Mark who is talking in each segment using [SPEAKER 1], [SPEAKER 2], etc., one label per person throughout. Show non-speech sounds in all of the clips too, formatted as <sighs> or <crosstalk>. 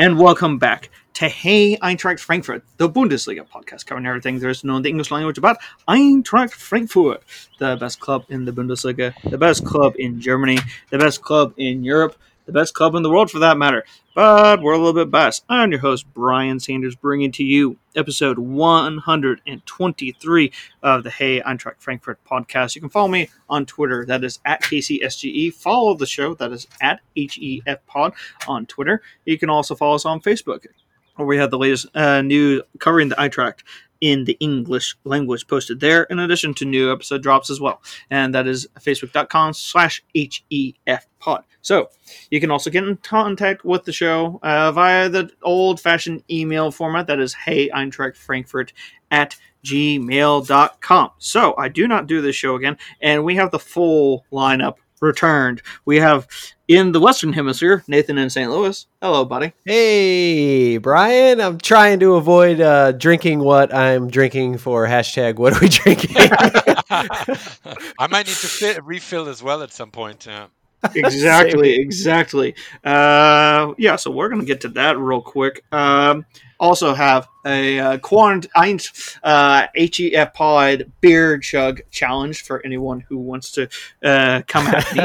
[SPEAKER 1] and welcome back to Hey Eintracht Frankfurt, the Bundesliga podcast covering everything there is to know in the English language about Eintracht Frankfurt, the best club in the Bundesliga, the best club in Germany, the best club in Europe, the best club in the world for that matter. But we're a little bit biased. I'm your host, Brian Sanders, bringing to you episode 123 of the Hey Eintracht Frankfurt podcast. You can follow me on Twitter. That is at KCSGE. Follow the show. That is at HEF Pod on Twitter. You can also follow us on Facebook, where we have the latest uh, news covering the Eintracht in the English language posted there, in addition to new episode drops as well. And that is facebook.com slash HEF pod. So you can also get in contact with the show uh, via the old fashioned email format that is hey Eintracht Frankfurt at gmail.com. So I do not do this show again, and we have the full lineup returned. We have in the Western Hemisphere, Nathan in St. Louis. Hello, buddy.
[SPEAKER 2] Hey, Brian. I'm trying to avoid uh, drinking what I'm drinking for hashtag what are we drinking? <laughs>
[SPEAKER 3] I might need to fit, refill as well at some point. Yeah.
[SPEAKER 1] exactly, exactly. Uh, yeah, so we're going to get to that real quick. Um, also have a uh, quarantine uh, HEF pod beer chug challenge for anyone who wants to uh, come at me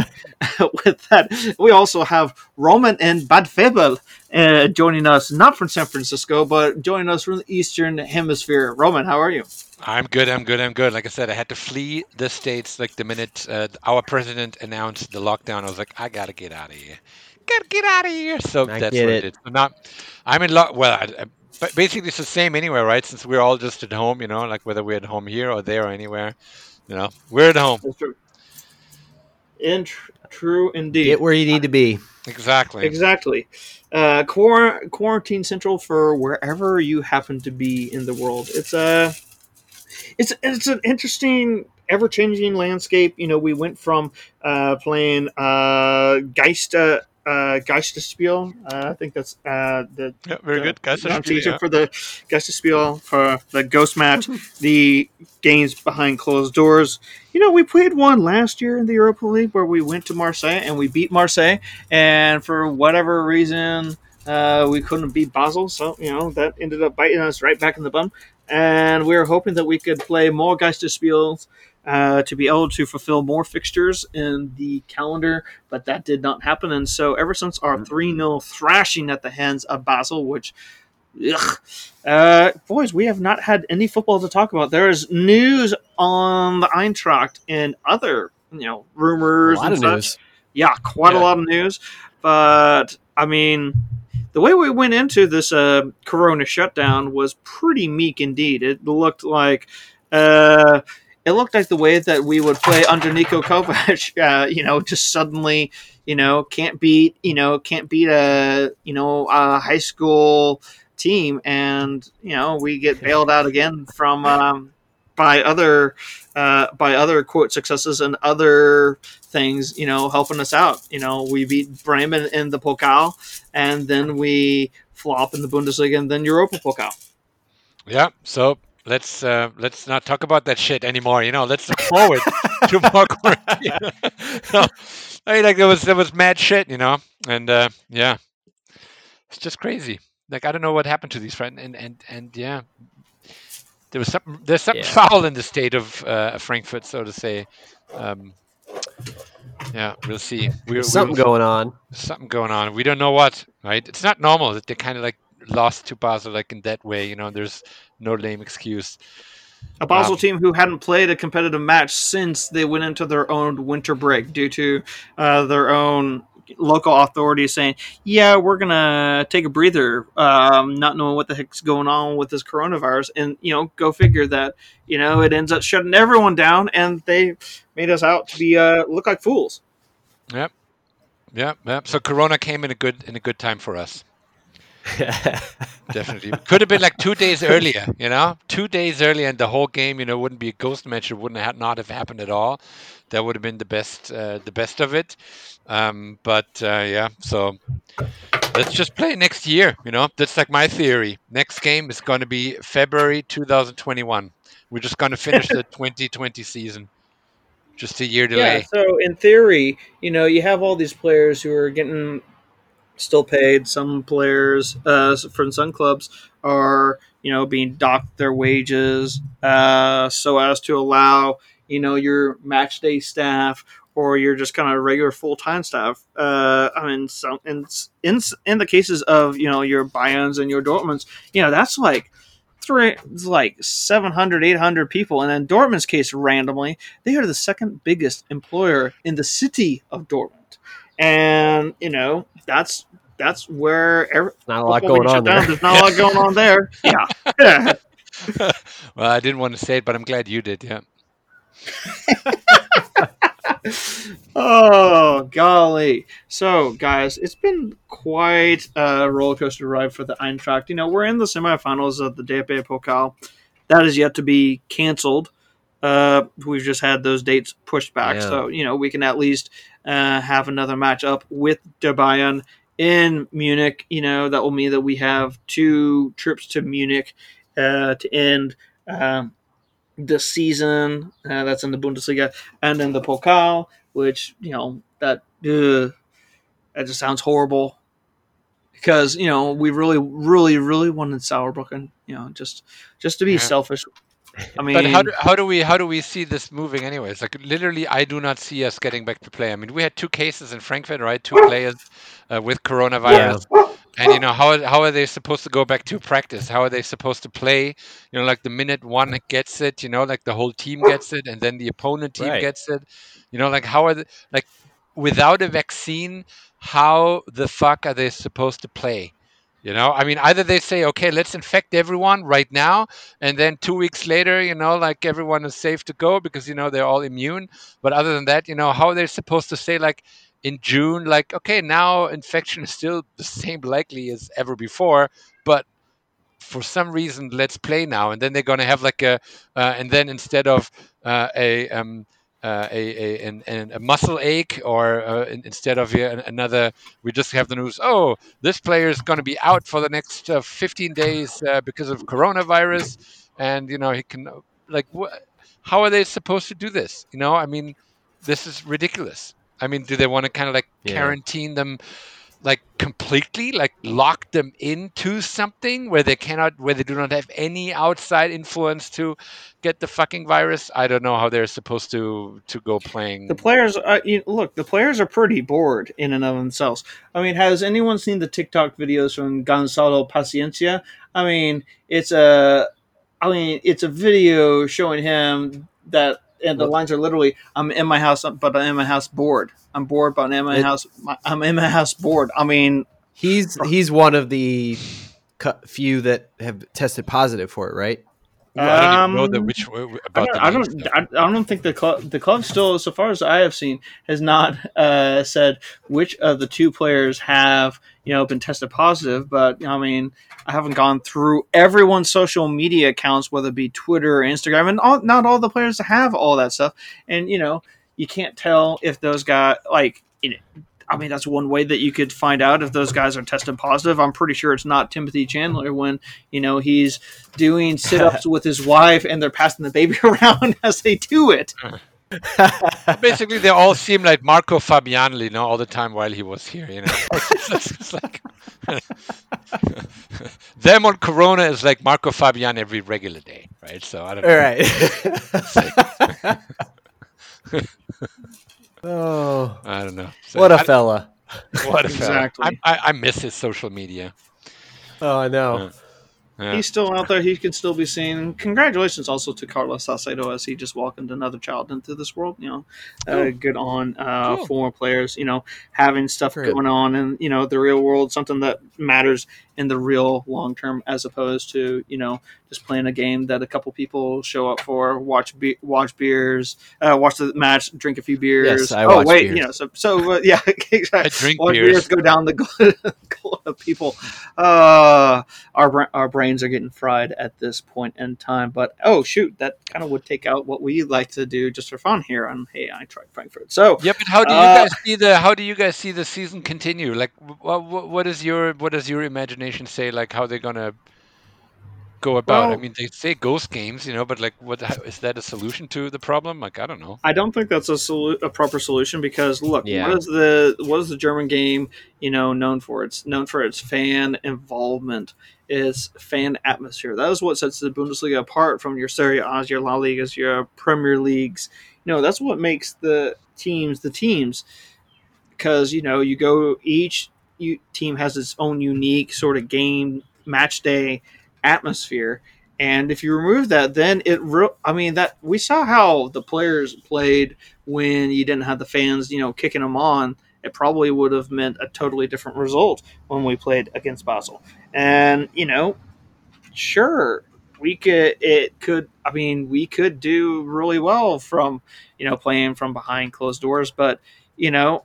[SPEAKER 1] <laughs> with that. We also have Roman and Bad Vilbel uh, joining us, not from San Francisco, but joining us from the Eastern Hemisphere. Roman, how are you?
[SPEAKER 3] I'm good. I'm good. I'm good. Like I said, I had to flee the states like the minute uh, our president announced the lockdown. I was like, I gotta get out of here. Gotta get out of here. So
[SPEAKER 2] I
[SPEAKER 3] that's what
[SPEAKER 2] it.
[SPEAKER 3] I did. So not. I'm in lock. Well, I, I- but basically it's the same anywhere, right? Since we're all just at home, you know, like whether we're at home here or there or anywhere, you know, we're at home.
[SPEAKER 1] That's true. In tr- true indeed.
[SPEAKER 2] Get where you need to be.
[SPEAKER 3] Exactly.
[SPEAKER 1] Exactly. Uh, quar- quarantine central for wherever you happen to be in the world. It's a, it's it's an interesting, ever changing landscape. You know, we went from uh, playing uh, Geista. Uh, Geisterspiel. Uh, I think that's uh, the
[SPEAKER 3] Yeah, very
[SPEAKER 1] the
[SPEAKER 3] good. Guys,
[SPEAKER 1] pronunciation
[SPEAKER 3] yeah.
[SPEAKER 1] for the Geisterspiel for the Ghost match. <laughs> the games behind closed doors. You know, we played one last year in the Europa League where we went to Marseille and we beat Marseille, and for whatever reason, uh, we couldn't beat Basel. So you know that ended up biting us right back in the bum. And we were hoping that we could play more Geisterspiels uh, to be able to fulfill more fixtures in the calendar, but that did not happen. And so, ever since our 3 0 thrashing at the hands of Basel, which Ugh. Uh, boys, we have not had any football to talk about. There is news on the Eintracht and other, you know,
[SPEAKER 2] A
[SPEAKER 1] rumors
[SPEAKER 2] lot
[SPEAKER 1] and
[SPEAKER 2] of
[SPEAKER 1] such.
[SPEAKER 2] news.
[SPEAKER 1] Yeah, quite a lot of news. But I mean, the way we went into this uh, Corona shutdown was pretty meek indeed. It looked like. Uh, it looked like the way that we would play under Niko Kovac, <laughs> uh, you know, just suddenly, you know, can't beat, you know, can't beat a, you know, a high school team, and you know, we get <laughs> bailed out again from um, by other, uh, by other quote successes and other things, you know, helping us out. You know, we beat Bremen in the Pokal, and then we flop in the Bundesliga and then Europa Pokal.
[SPEAKER 3] Yeah. So let's uh, let's not talk about that shit anymore. You know, let's look forward <laughs> to more quarantine. <laughs> so, I mean, like there was there was mad shit, you know, and uh, yeah, it's just crazy. Like I don't know what happened to these friends, and and and yeah, there was something there's something
[SPEAKER 2] Yeah.
[SPEAKER 3] foul in the state of uh, Frankfurt, so to say. Um, yeah, we'll see. We,
[SPEAKER 2] There's something
[SPEAKER 3] we'll,
[SPEAKER 2] going on.
[SPEAKER 3] something going on. We don't know what, right? It's not normal that they kind of like lost to Basel like in that way. You know, there's no lame excuse.
[SPEAKER 1] A Basel
[SPEAKER 3] Wow.
[SPEAKER 1] team who hadn't played a competitive match since they went into their own winter break due to uh, their own local authorities saying, "Yeah, we're gonna take a breather," um, not knowing what the heck's going on with this coronavirus, and you know, go figure that you know it ends up shutting everyone down, and they made us out to be uh, look like fools.
[SPEAKER 3] Yeah, yeah. So Corona came in a good in a good time for us. <laughs> Definitely could have been like two days earlier. You know, two days earlier, and the whole game, you know, wouldn't be a ghost match. It wouldn't have not have happened at all. That would have been the best, uh, the best of it. Um, but uh, yeah, so let's just play next year. You know, that's like my theory. Next game is going to be February 2021. We're just going to finish the <laughs> 2020 season. Just a year delay. Yeah.
[SPEAKER 1] So in theory, you know, you have all these players who are getting still paid. Some players uh, from some clubs are you know being docked their wages uh, so as to allow you know your match day staff or you're just kind of regular full time staff. Uh, I mean, some in, in in the cases of you know your Bayerns and your Dortmunds, you know that's like three, like 700, 800 people, and then Dortmund's case randomly, they are the second biggest employer in the city of Dortmund, and you know that's that's where every,
[SPEAKER 2] not a lot going on there.
[SPEAKER 1] There's not a lot going on there. <laughs> Yeah. <laughs> <laughs>
[SPEAKER 3] well, I didn't want to say it, but I'm glad you did. Yeah.
[SPEAKER 1] oh golly! So, guys, it's been quite a roller coaster ride for the Eintracht. You know, we're in the semifinals of the DFB Pokal. That is yet to be canceled. Uh, we've just had those dates pushed back, yeah. so you know we can at least uh, have another match up with Der Bayern in Munich. You know that will mean that we have two trips to Munich uh, to end. Um, the season uh, that's in the Bundesliga and in the Pokal, which you know that uh, that just sounds horrible because you know we really, really, really wanted Saarbrücken. you know, just just to be yeah. selfish.
[SPEAKER 3] I mean, but how do, how do we how do we see this moving anyways? Like literally, I do not see us getting back to play. I mean, we had two cases in Frankfurt, right? Two players uh, with coronavirus. Yeah. And you know how how are they supposed to go back to practice? How are they supposed to play? You know, like the minute one gets it, you know, like the whole team gets it, and then the opponent team right. gets it. You know, like how are they like without a vaccine? How the fuck are they supposed to play? You know, I mean, either they say, okay, let's infect everyone right now, and then two weeks later, you know, like everyone is safe to go because, you know, they're all immune. But other than that, you know, how are they supposed to say, like, in June, like, okay, now infection is still the same likely as ever before, but for some reason, let's play now. And then they're going to have like a, uh, and then instead of uh, a, um, uh, a, a, an, a muscle ache or uh, instead of another we just have the news oh this player is going to be out for the next uh, 15 days uh, because of coronavirus. And you know he can like wh- how are they supposed to do this? You know i mean this is ridiculous. I mean, do they want to kind of like yeah. quarantine them like completely, like lock them into something where they cannot, where they do not have any outside influence to get the fucking virus? I don't know how they're supposed to to go playing.
[SPEAKER 1] The players, uh, you, look, the players are pretty bored in and of themselves. I mean, has anyone seen the TikTok videos from Gonzalo Paciencia? I mean, it's a, I mean, it's a video showing him that and the lines are literally I'm in my house, but I'm in my house bored. I'm bored, but I'm in my it, house. I'm in my house bored. I mean,
[SPEAKER 2] he's he's one of the few that have tested positive for it, right?
[SPEAKER 3] I don't know the um, which
[SPEAKER 1] about I don't, I don't, I, don't think the club the club still, so far as I have seen, has not uh, said which of the two players have you know been tested positive. But I mean, I haven't gone through everyone's social media accounts, whether it be Twitter or Instagram, and all, not all the players have all that stuff. And you know, you can't tell if those guys like. You know, I mean, that's one way that you could find out if those guys are tested positive. I'm pretty sure it's not Timothy Chandler when you know he's doing sit-ups <laughs> with his wife and they're passing the baby <laughs> around as they do it. <laughs>
[SPEAKER 3] Basically, they all seem like Marco Fabian, you know, all the time while he was here. You know, it's like them on Corona is like Marco Fabian every regular day, right? So I don't
[SPEAKER 2] know. All right. Oh,
[SPEAKER 3] I don't know.
[SPEAKER 2] So, what a fella! <laughs>
[SPEAKER 3] What a exactly. fella! I, I, I, miss his social media.
[SPEAKER 2] Oh, I know. Uh,
[SPEAKER 1] yeah. He's still out there. He can still be seen. Congratulations also to Carlos Salcedo as he just welcomed another child into this world. You know, uh, oh. good on uh, cool. former players. You know, having stuff Great. going on in you know the real world, something that matters in the real long term, as opposed to you know just playing a game that a couple people show up for, watch be- watch beers, uh, watch the match, drink a few beers.
[SPEAKER 2] Yes, I oh
[SPEAKER 1] wait,
[SPEAKER 2] beers.
[SPEAKER 1] you know, so so uh, <laughs> yeah, exactly. I
[SPEAKER 3] drink watch beers. beers
[SPEAKER 1] go down the <laughs> glut of people. Uh, our our brains are getting fried at this point in time. But oh shoot, that kind of would take out what we like to do just for fun here on Hey Eintracht Frankfurt. So
[SPEAKER 3] yeah, but how do you uh, guys see the how do you guys see the season continue? Like, what, what is your what does your imagination say? Like how they're gonna go about?
[SPEAKER 1] Well-
[SPEAKER 3] I mean, they say ghost games, you know, but like, what is that a solution to the problem? Like, I don't know.
[SPEAKER 1] I don't think that's a, solu- a proper solution because look,
[SPEAKER 2] Yeah.
[SPEAKER 1] what is the what is the German game you know known for? It's known for its fan involvement, its fan atmosphere. That is what sets the Bundesliga apart from your Serie A's, your La Ligas, your Premier Leagues. You know, that's what makes the teams the teams. Because you know, you go each you, team has its own unique sort of game match day atmosphere. And if you remove that, then it. Re- I mean, that we saw how the players played when you didn't have the fans, you know, kicking them on. It probably would have meant a totally different result when we played against Basel. And you know, sure, we could. It could. I mean, we could do really well from you know playing from behind closed doors, but you know,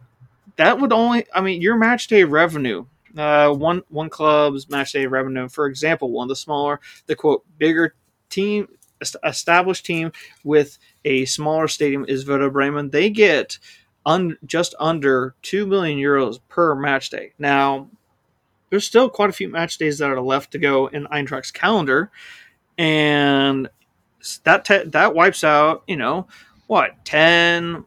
[SPEAKER 1] that would only. I mean, your match day revenue uh, one one club's match day revenue. For example, one of the smaller, the quote bigger team, established team with a smaller stadium is Werder Bremen. They get un, just under two million euros per match day. Now, there's still quite a few match days that are left to go in Eintracht's calendar, and that te- that wipes out you know what 10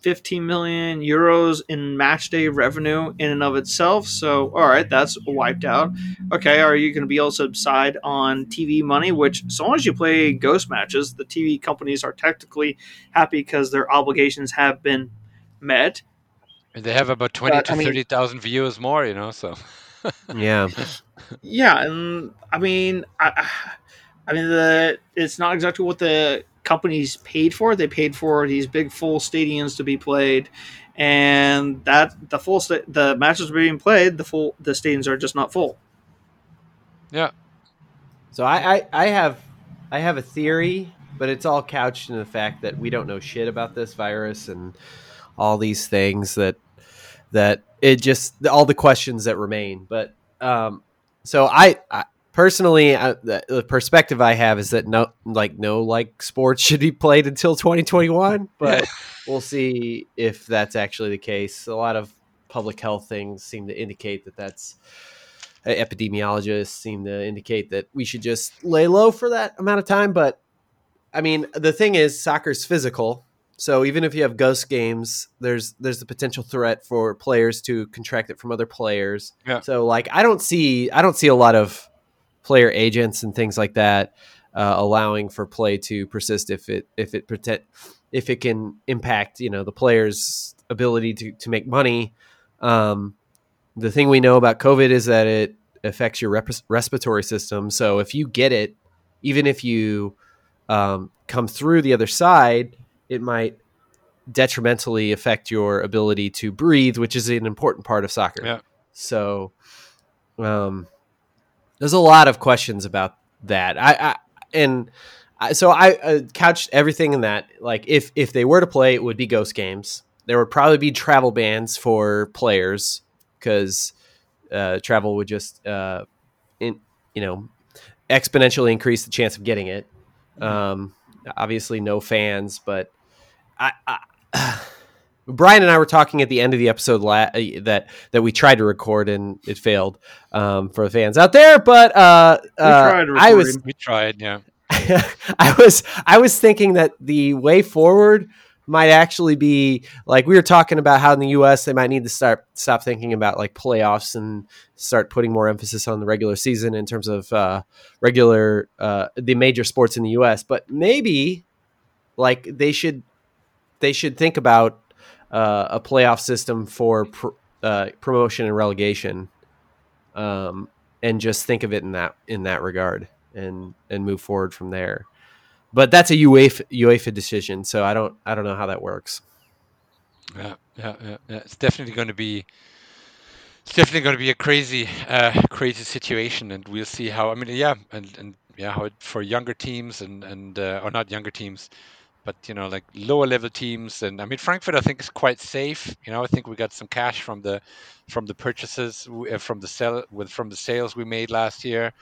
[SPEAKER 1] 15 million euros in match day revenue in and of itself. So, all right, that's wiped out. Okay, are you going to be able to subside on TV money? Which, as long as you play ghost matches, the TV companies are technically happy because their obligations have been met.
[SPEAKER 3] And they have about twenty
[SPEAKER 1] But,
[SPEAKER 3] to
[SPEAKER 1] I mean-
[SPEAKER 3] thirty thousand viewers more, you know. So
[SPEAKER 2] Yeah. <laughs>
[SPEAKER 1] Yeah, and I mean, I, I mean, the it's not exactly what the companies paid for. They paid for these big full stadiums to be played, and that the full sta- the matches are being played. The full the stadiums are just not full.
[SPEAKER 3] yeah,
[SPEAKER 2] So I, I, I have I have a theory, but it's all couched in the fact that we don't know shit about this virus and all these things that that it just all the questions that remain. But um, so I, I personally I, the, the perspective I have is that no like no like sports <laughs> should be played until 2021, but <laughs> we'll see if that's actually the case. A lot of public health things seem to indicate that that's uh, epidemiologists seem to indicate that we should just lay low for that amount of time. But I mean, the thing is, soccer's physical. So even if you have ghost games, there's there's the potential threat for players to contract it from other players.
[SPEAKER 3] Yeah.
[SPEAKER 2] So like, I don't see I don't see a lot of player agents and things like that uh, allowing for play to persist if it if it protect if it can impact you know the players' ability to to make money. Um, the thing we know about COVID is that it affects your rep- respiratory system. So if you get it, even if you um, come through the other side, it might detrimentally affect your ability to breathe, which is an important part of soccer.
[SPEAKER 3] Yeah.
[SPEAKER 2] So um, there's a lot of questions about that. I, I and I, so I uh, couched everything in that. Like if if they were to play, it would be ghost games. There would probably be travel bans for players because uh, travel would just uh, in you know exponentially increase the chance of getting it. Um, obviously, no fans, but I, I Brian and I were talking at the end of the episode la- uh, that that we tried to record and it failed um, for the fans out there. But uh, uh,
[SPEAKER 1] tried
[SPEAKER 2] I was
[SPEAKER 1] recording.
[SPEAKER 3] we tried. Yeah, <laughs>
[SPEAKER 2] I was I was thinking that the way forward might actually be like we were talking about how in the US they might need to start stop thinking about like playoffs and start putting more emphasis on the regular season in terms of uh, regular uh, the major sports in the US but maybe like they should they should think about uh, a playoff system for pr- uh, promotion and relegation um, and just think of it in that in that regard and and move forward from there. But that's a UEFA UEFA decision, so I don't I don't know how that works.
[SPEAKER 3] yeah, yeah, yeah. yeah. It's definitely going to be. It's definitely going to be a crazy, uh, crazy situation, and we'll see how. I mean, yeah, and and yeah, how it, for younger teams and and uh, or not younger teams, but you know, like lower level teams, and I mean, Frankfurt, I think is quite safe. You know, I think we got some cash from the from the purchases uh, from the sell with from the sales we made last year.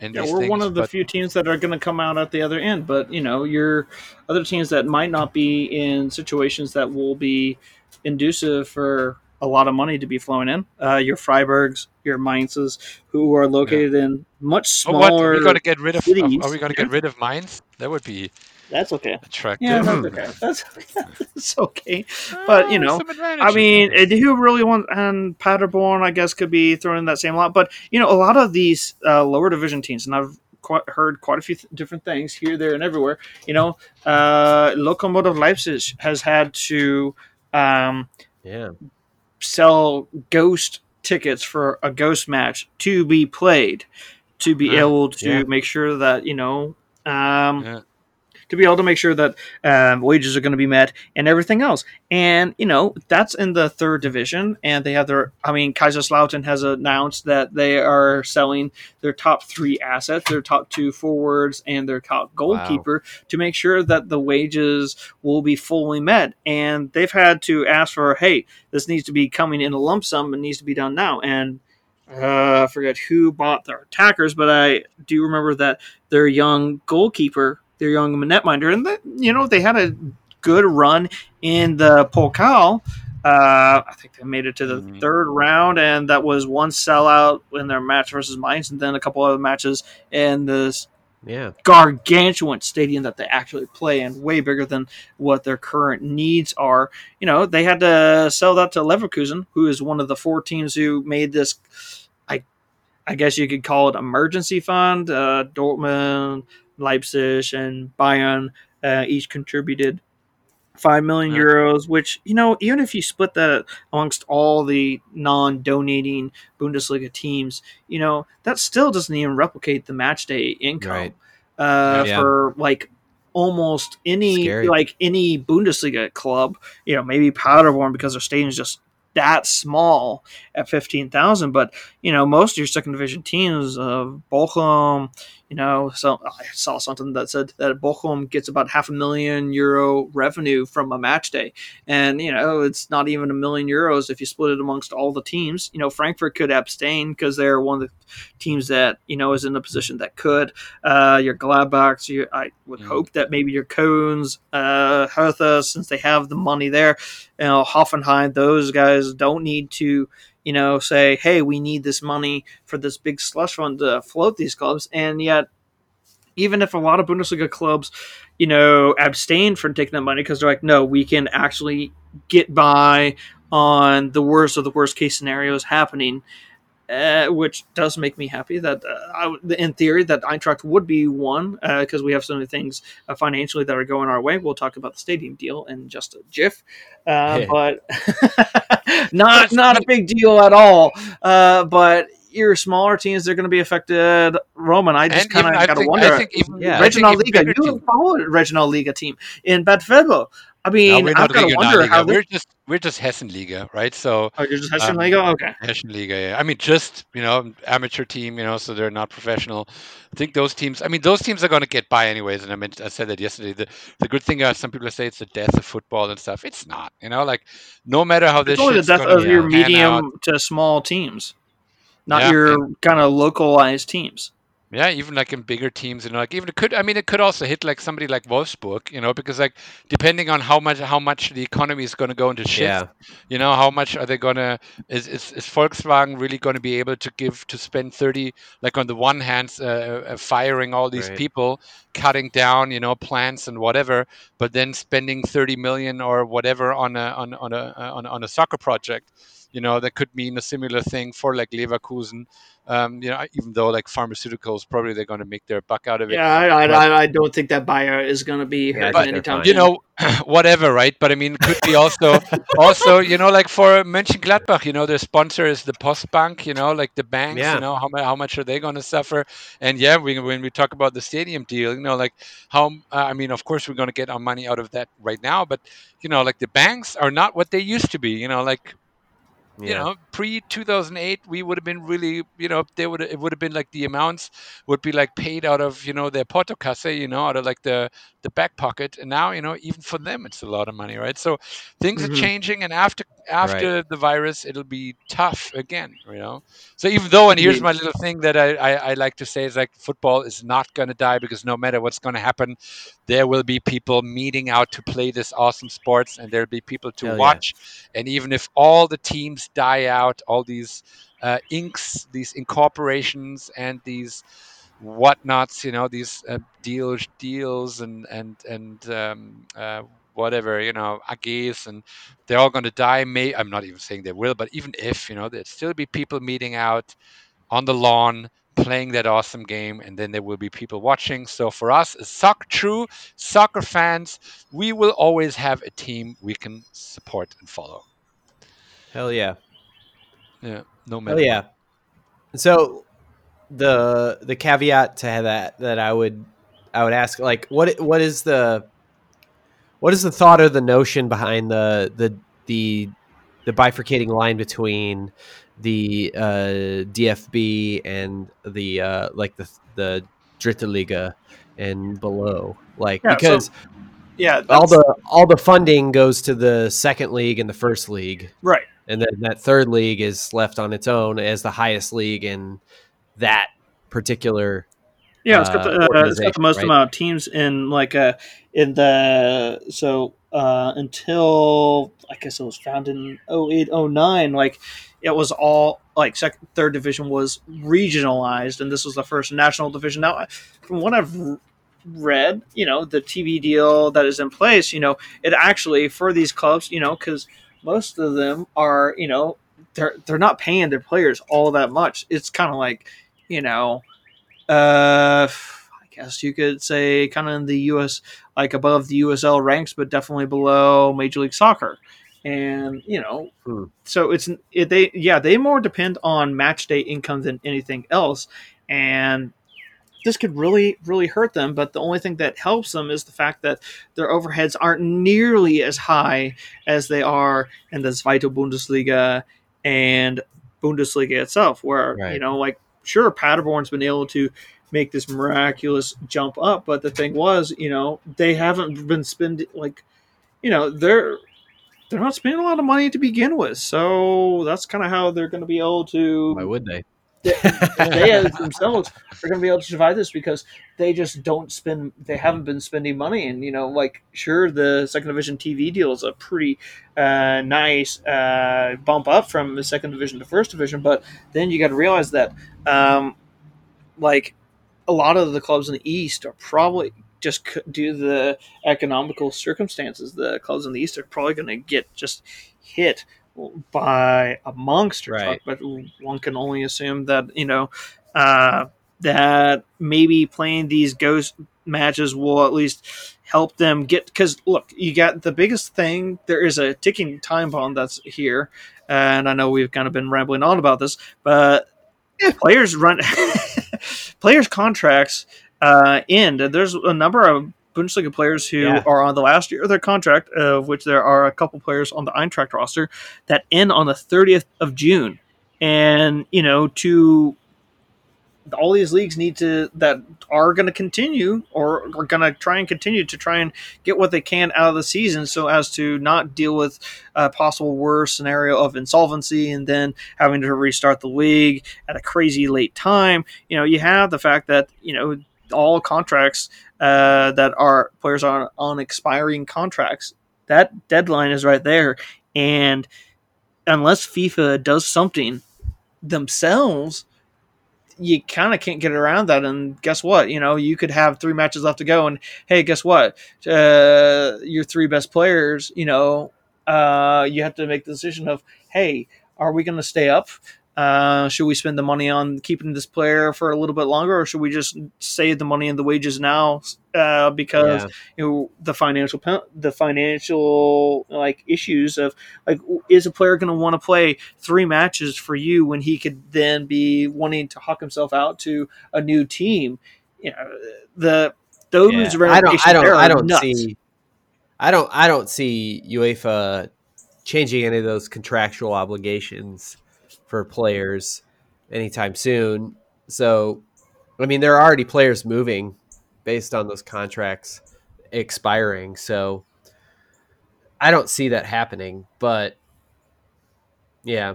[SPEAKER 3] And
[SPEAKER 1] Yeah, we're one of the
[SPEAKER 3] but-
[SPEAKER 1] few teams that are going to come out at the other end. But you know, your other teams that might not be in situations that will be inducive for a lot of money to be flowing in. Uh, your Freiburgs, your Mainzes, who are located in much
[SPEAKER 3] Oh, what? Are
[SPEAKER 1] smaller.
[SPEAKER 3] we going to get rid of?
[SPEAKER 1] cities.
[SPEAKER 3] Are we going to get rid of Mainz? That would be
[SPEAKER 1] That's okay.
[SPEAKER 3] attractive.
[SPEAKER 1] Yeah, that's okay. That's, <laughs> that's okay. But, you
[SPEAKER 3] Ah,
[SPEAKER 1] know,
[SPEAKER 3] some
[SPEAKER 1] I mean,
[SPEAKER 3] yes.
[SPEAKER 1] do you really want and Paderborn? I guess could be thrown in that same lot. But you know, a lot of these uh, lower division teams, and I've quite heard quite a few th- different things here, there, and everywhere. You know, uh, Lokomotiv Leipzig has had to um,
[SPEAKER 2] Yeah.
[SPEAKER 1] sell ghost tickets for a ghost match to be played, to be
[SPEAKER 3] Yeah.
[SPEAKER 1] able to
[SPEAKER 2] Yeah.
[SPEAKER 1] make sure that you know. Um,
[SPEAKER 3] Yeah.
[SPEAKER 1] To be able to make sure that um, wages are going to be met and everything else. And you know that's in the third division, and they have their. I mean, Kaiserslautern has announced that they are selling their top three assets, their top two forwards, and their top goalkeeper to make sure that the wages will be fully met. And they've had to ask for, hey, this needs to be coming in a lump sum and needs to be done now. And uh, I forget who bought their attackers, but I do remember that their young goalkeeper, their young netminder, and that you know they had a good run in the Pokal. Uh, I think they made it to the
[SPEAKER 3] Mhm.
[SPEAKER 1] third round, and that was one sellout in their match versus Mainz, and then a couple other matches in this
[SPEAKER 2] Yeah.
[SPEAKER 1] gargantuan stadium that they actually play in, way bigger than what their current needs are. You know, they had to sell that to Leverkusen, who is one of the four teams who made this. I, guess you could call it emergency fund. Uh, Dortmund, Leipzig, and Bayern uh, each contributed five million
[SPEAKER 3] Yeah.
[SPEAKER 1] euros. Which you know, even if you split that amongst all the non-donating Bundesliga teams, you know that still doesn't even replicate the match day income
[SPEAKER 2] Right.
[SPEAKER 1] uh,
[SPEAKER 2] Yeah.
[SPEAKER 1] for like almost any
[SPEAKER 2] Scary.
[SPEAKER 1] like any Bundesliga club. You know, maybe Paderborn because their stadium is just that small at fifteen thousand. But you know, most of your second division teams, of Bochum. You know, so I saw something that said that Bochum gets about half a million euro revenue from a match day, and you know it's not even a million euros if you split it amongst all the teams. You know, Frankfurt could abstain because they're one of the teams that you know is in a position that could. Uh, your Gladbachs, your, I would
[SPEAKER 3] Mhm.
[SPEAKER 1] hope that maybe your Cones, uh, Hertha, since they have the money there, you know, Hoffenheim, those guys don't need to, you know, say, hey, we need this money for this big slush fund to float these clubs. And yet, even if a lot of Bundesliga clubs, you know, abstain from taking that money because they're like, no, we can actually get by on the worst of the worst case scenarios happening. Uh, which does make me happy that uh, I, in theory that Eintracht would be one because we have so many things uh, financially that are going our way. We'll talk about the stadium deal in just a jiff, uh,
[SPEAKER 2] Yeah.
[SPEAKER 1] but <laughs> not not a big deal at all. Uh, but your smaller teams, they're going to be affected. Roman, I just kind of got to wonder.
[SPEAKER 3] I think even
[SPEAKER 2] Yeah.
[SPEAKER 1] Regional Liga, you
[SPEAKER 3] teams-
[SPEAKER 1] follow a Regional Liga team in Bad I
[SPEAKER 3] No,
[SPEAKER 1] mean,
[SPEAKER 3] we're
[SPEAKER 1] I've
[SPEAKER 3] not
[SPEAKER 1] wonder how.
[SPEAKER 3] We're just we're just Hessen Liga, right? So
[SPEAKER 1] oh, you're just Hessian
[SPEAKER 3] um,
[SPEAKER 1] Liga, okay.
[SPEAKER 3] Hessian Liga, yeah. I mean, just you know, amateur team, you know, so they're not professional. I think those teams. I mean, those teams are going to get by anyways. And I mean, I said that yesterday. The the good thing is, some people say it's the death of football and stuff. It's not. You know, like no matter how this
[SPEAKER 1] It's only the death of your
[SPEAKER 3] pan out,
[SPEAKER 1] medium to small teams, not
[SPEAKER 3] Yeah,
[SPEAKER 1] your kind of localized teams.
[SPEAKER 3] Yeah, even like in bigger teams, you know, like even it could. I mean, it could also hit like somebody like Wolfsburg, you know, because like depending on how much how much the economy is going to go into shit,
[SPEAKER 2] Yeah.
[SPEAKER 3] you know, how much are they going to is, is is Volkswagen really going to be able to give to spend thirty like on the one hand, uh, uh, firing all these
[SPEAKER 2] Right.
[SPEAKER 3] people, cutting down, you know, plants and whatever, but then spending thirty million or whatever on a on on a on, a- on a soccer project. You know, that could mean a similar thing for like Leverkusen. Um, you know, even though like pharmaceuticals, probably they're going to make their buck out of it.
[SPEAKER 1] Yeah, I,
[SPEAKER 3] But-
[SPEAKER 1] I, I don't think that Bayer is going to be
[SPEAKER 2] Yeah,
[SPEAKER 1] hurt anytime.
[SPEAKER 3] you know, <clears throat> whatever, right? But I mean, could be also, <laughs> also, you know, like for Mönchengladbach, you know, their sponsor is the Postbank, you know, like the banks,
[SPEAKER 2] Yeah.
[SPEAKER 3] you know, how, mu- how much are they going to suffer? And yeah, we, when we talk about the stadium deal, you know, like how, uh, I mean, of course, we're going to get our money out of that right now, but, you know, like the banks are not what they used to be, you know, like you know pre 2008 we would have been really you know they would it would have been like the amounts would be like paid out of you know their Portokasse you know out of like the the back pocket and now you know even for them it's a lot of money right so things
[SPEAKER 1] Mhm.
[SPEAKER 3] are changing and after after the virus, it'll be tough again. You know. So even though, and here's my little thing that I, I, I like to say is like football is not going to die because no matter what's going to happen, there will be people meeting out to play this awesome sports, and there'll be people to
[SPEAKER 2] Hell yeah.
[SPEAKER 3] watch. And even if all the teams die out, all these uh, inks, these incorporations, and these whatnots, you know, these uh, deals, deals, and and and um, uh, whatever, you know, AGs, and they're all going to die. May I'm not even saying they will, but even if, you know, there'd still be people meeting out on the lawn playing that awesome game and then there will be people watching so for us as soccer true soccer fans we will always have a team we can support and follow
[SPEAKER 2] Hell yeah.
[SPEAKER 3] yeah no matter
[SPEAKER 2] yeah. So the the caveat to that that I would I would ask like what what is the what is the thought or the notion behind the the the the bifurcating line between the uh, DFB and the uh, like the the Dritte Liga and below like
[SPEAKER 1] Yeah, so
[SPEAKER 2] because
[SPEAKER 1] Yeah,
[SPEAKER 2] all the all the funding goes to the second league and the first league
[SPEAKER 1] right.
[SPEAKER 2] and then that third league is left on its own as the highest league in that particular
[SPEAKER 1] Yeah, it's got the,
[SPEAKER 2] uh,
[SPEAKER 1] uh, it's got the most
[SPEAKER 2] right?
[SPEAKER 1] amount of teams in like uh in the so uh until I guess it was founded in 08, 09, like it was all like second third division was regionalized and this was the first national division. Now from what I've read, you know, the TV deal that is in place, you know, it actually for these clubs, you know, cuz most of them are, you know, they're they're not paying their players all that much. It's kind of like, you know, uh, I guess you could say kind of in the U.S. like above the USL ranks, but definitely below Major League Soccer. And you know,
[SPEAKER 2] Hmm.
[SPEAKER 1] so it's it, they yeah they more depend on match day income than anything else, and this could really really hurt them. But the only thing that helps them is the fact that their overheads aren't nearly as high as they are in the Zweite Bundesliga and Bundesliga itself, where
[SPEAKER 2] Right.
[SPEAKER 1] you know like sure Paderborn's been able to make this miraculous jump up, but the thing was, you know, they haven't been spending like, you know, they're they're not spending a lot of money to begin with, so that's kind of how they're going to be able to.
[SPEAKER 2] why would they <laughs>
[SPEAKER 1] they as themselves are going to be able to survive this because they just don't spend. They haven't been spending money, and you know, like sure, the second division TV deal is a pretty uh, nice uh, bump up from the second division to first division, but then you got to realize that, um, like, a lot of the clubs in the East are probably just due to the economical circumstances. The clubs in the East are probably going to get just hit by a monster
[SPEAKER 2] Right.
[SPEAKER 1] truck, but one can only assume that you know uh, that maybe playing these ghost matches will at least help them get because look you got the biggest thing there is a ticking time bomb that's here and i know we've kind of been rambling on about this but players run <laughs> players contracts uh, end and there's a number of bundesliga players who
[SPEAKER 2] Yeah.
[SPEAKER 1] are on the last year of their contract of which there are a couple players on the eintracht roster that end on the 30th of june and you know to all these leagues need to that are going to continue or are going to try and continue to try and get what they can out of the season so as to not deal with a possible worst scenario of insolvency and then having to restart the league at a crazy late time you know you have the fact that you know all contracts uh, that are players are on expiring contracts that deadline is right there and unless fifa does something themselves you kind of can't get around that. And guess what? You know, you could have three matches left to go, and hey, guess what? Uh, your three best players, you know, uh, you have to make the decision of, hey, are we going to stay up? Uh, should we spend the money on keeping this player for a little bit longer, or should we just save the money and the wages now? Uh, because
[SPEAKER 2] Yeah.
[SPEAKER 1] you know the financial the financial like issues of like is a player going to want to play three matches for you when he could then be wanting to hawk himself out to a new team you know the those
[SPEAKER 2] Yeah. I don't. I don't. I don't
[SPEAKER 1] nuts.
[SPEAKER 2] see. I don't. I don't see UEFA changing any of those contractual obligations for players anytime soon. So, I mean, there are already players moving based on those contracts expiring. So, I don't see that happening. But Yeah.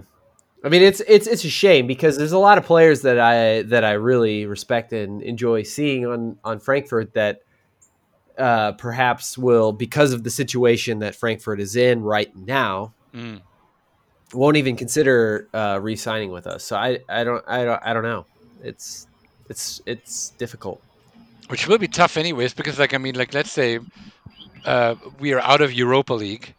[SPEAKER 2] I mean it's it's it's a shame because there's a lot of players that I that I really respect and enjoy seeing on on Frankfurt that uh, perhaps will because of the situation that Frankfurt is in right now
[SPEAKER 3] Mm.
[SPEAKER 2] Won't even consider uh, re-signing with us. So I I don't I don't I don't know. It's it's it's difficult.
[SPEAKER 3] which will be tough anyways because like i mean like let's say uh, we are out of europa league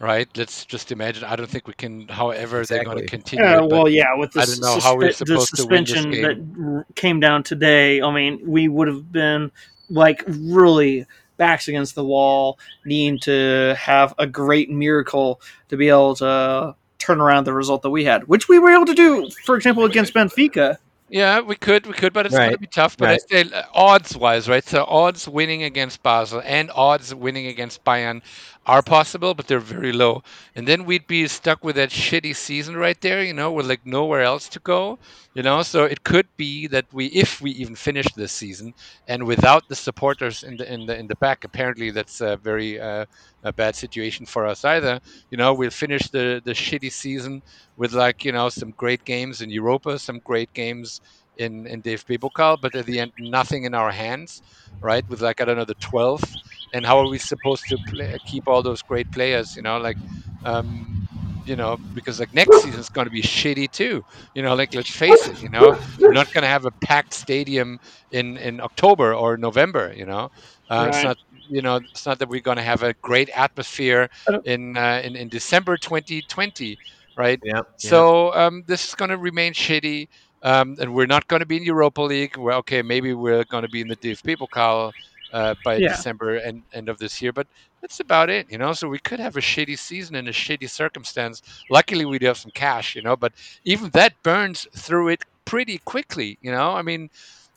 [SPEAKER 3] right let's just imagine i don't think we can however they're going to continue
[SPEAKER 1] Yeah,
[SPEAKER 3] it, but
[SPEAKER 1] well, yeah, with the,
[SPEAKER 3] I don't know how we're
[SPEAKER 1] suspe- the
[SPEAKER 3] supposed to win
[SPEAKER 1] suspension that came down today, I mean, we would have been like really backs against the wall, needing to have a great miracle to be able to turn around the result that we had, which we were able to do, for example, against Benfica.
[SPEAKER 3] yeah we could we could but it's going to be tough but
[SPEAKER 2] Right.
[SPEAKER 3] i say uh, odds wise right so odds winning against basel and odds winning against bayern are possible but they're very low. And then we'd be stuck with that shitty season right there you know with like nowhere else to go you know? So it could be that we if we even finish this season and without the supporters in the in the in the back apparently that's a very uh, a bad situation for us either you know? We'll finish the the shitty season with like you know some great games in europa some great games in in DFB Pokal but at the end nothing in our hands right? With like i don't know the 12th and how are we supposed to play, keep all those great players you know like um you know because like next season's going to be shitty too you know like let's face it you know we're not going to have a packed stadium in in october or november you know? Uh, it's not you know it's not that we're going to have a great atmosphere in uh, in, in december 2020 right?
[SPEAKER 2] Yeah.
[SPEAKER 3] so um, this is going to remain shitty um, and we're not going to be in europa league. Well okay maybe we're going to be in the dfb pokal uh, by
[SPEAKER 1] Yeah.
[SPEAKER 3] december and end of this year but that's about it, you know. So we could have a shady season in a shady circumstance. Luckily, we do have some cash, you know. But even that burns through it pretty quickly, you know. I mean,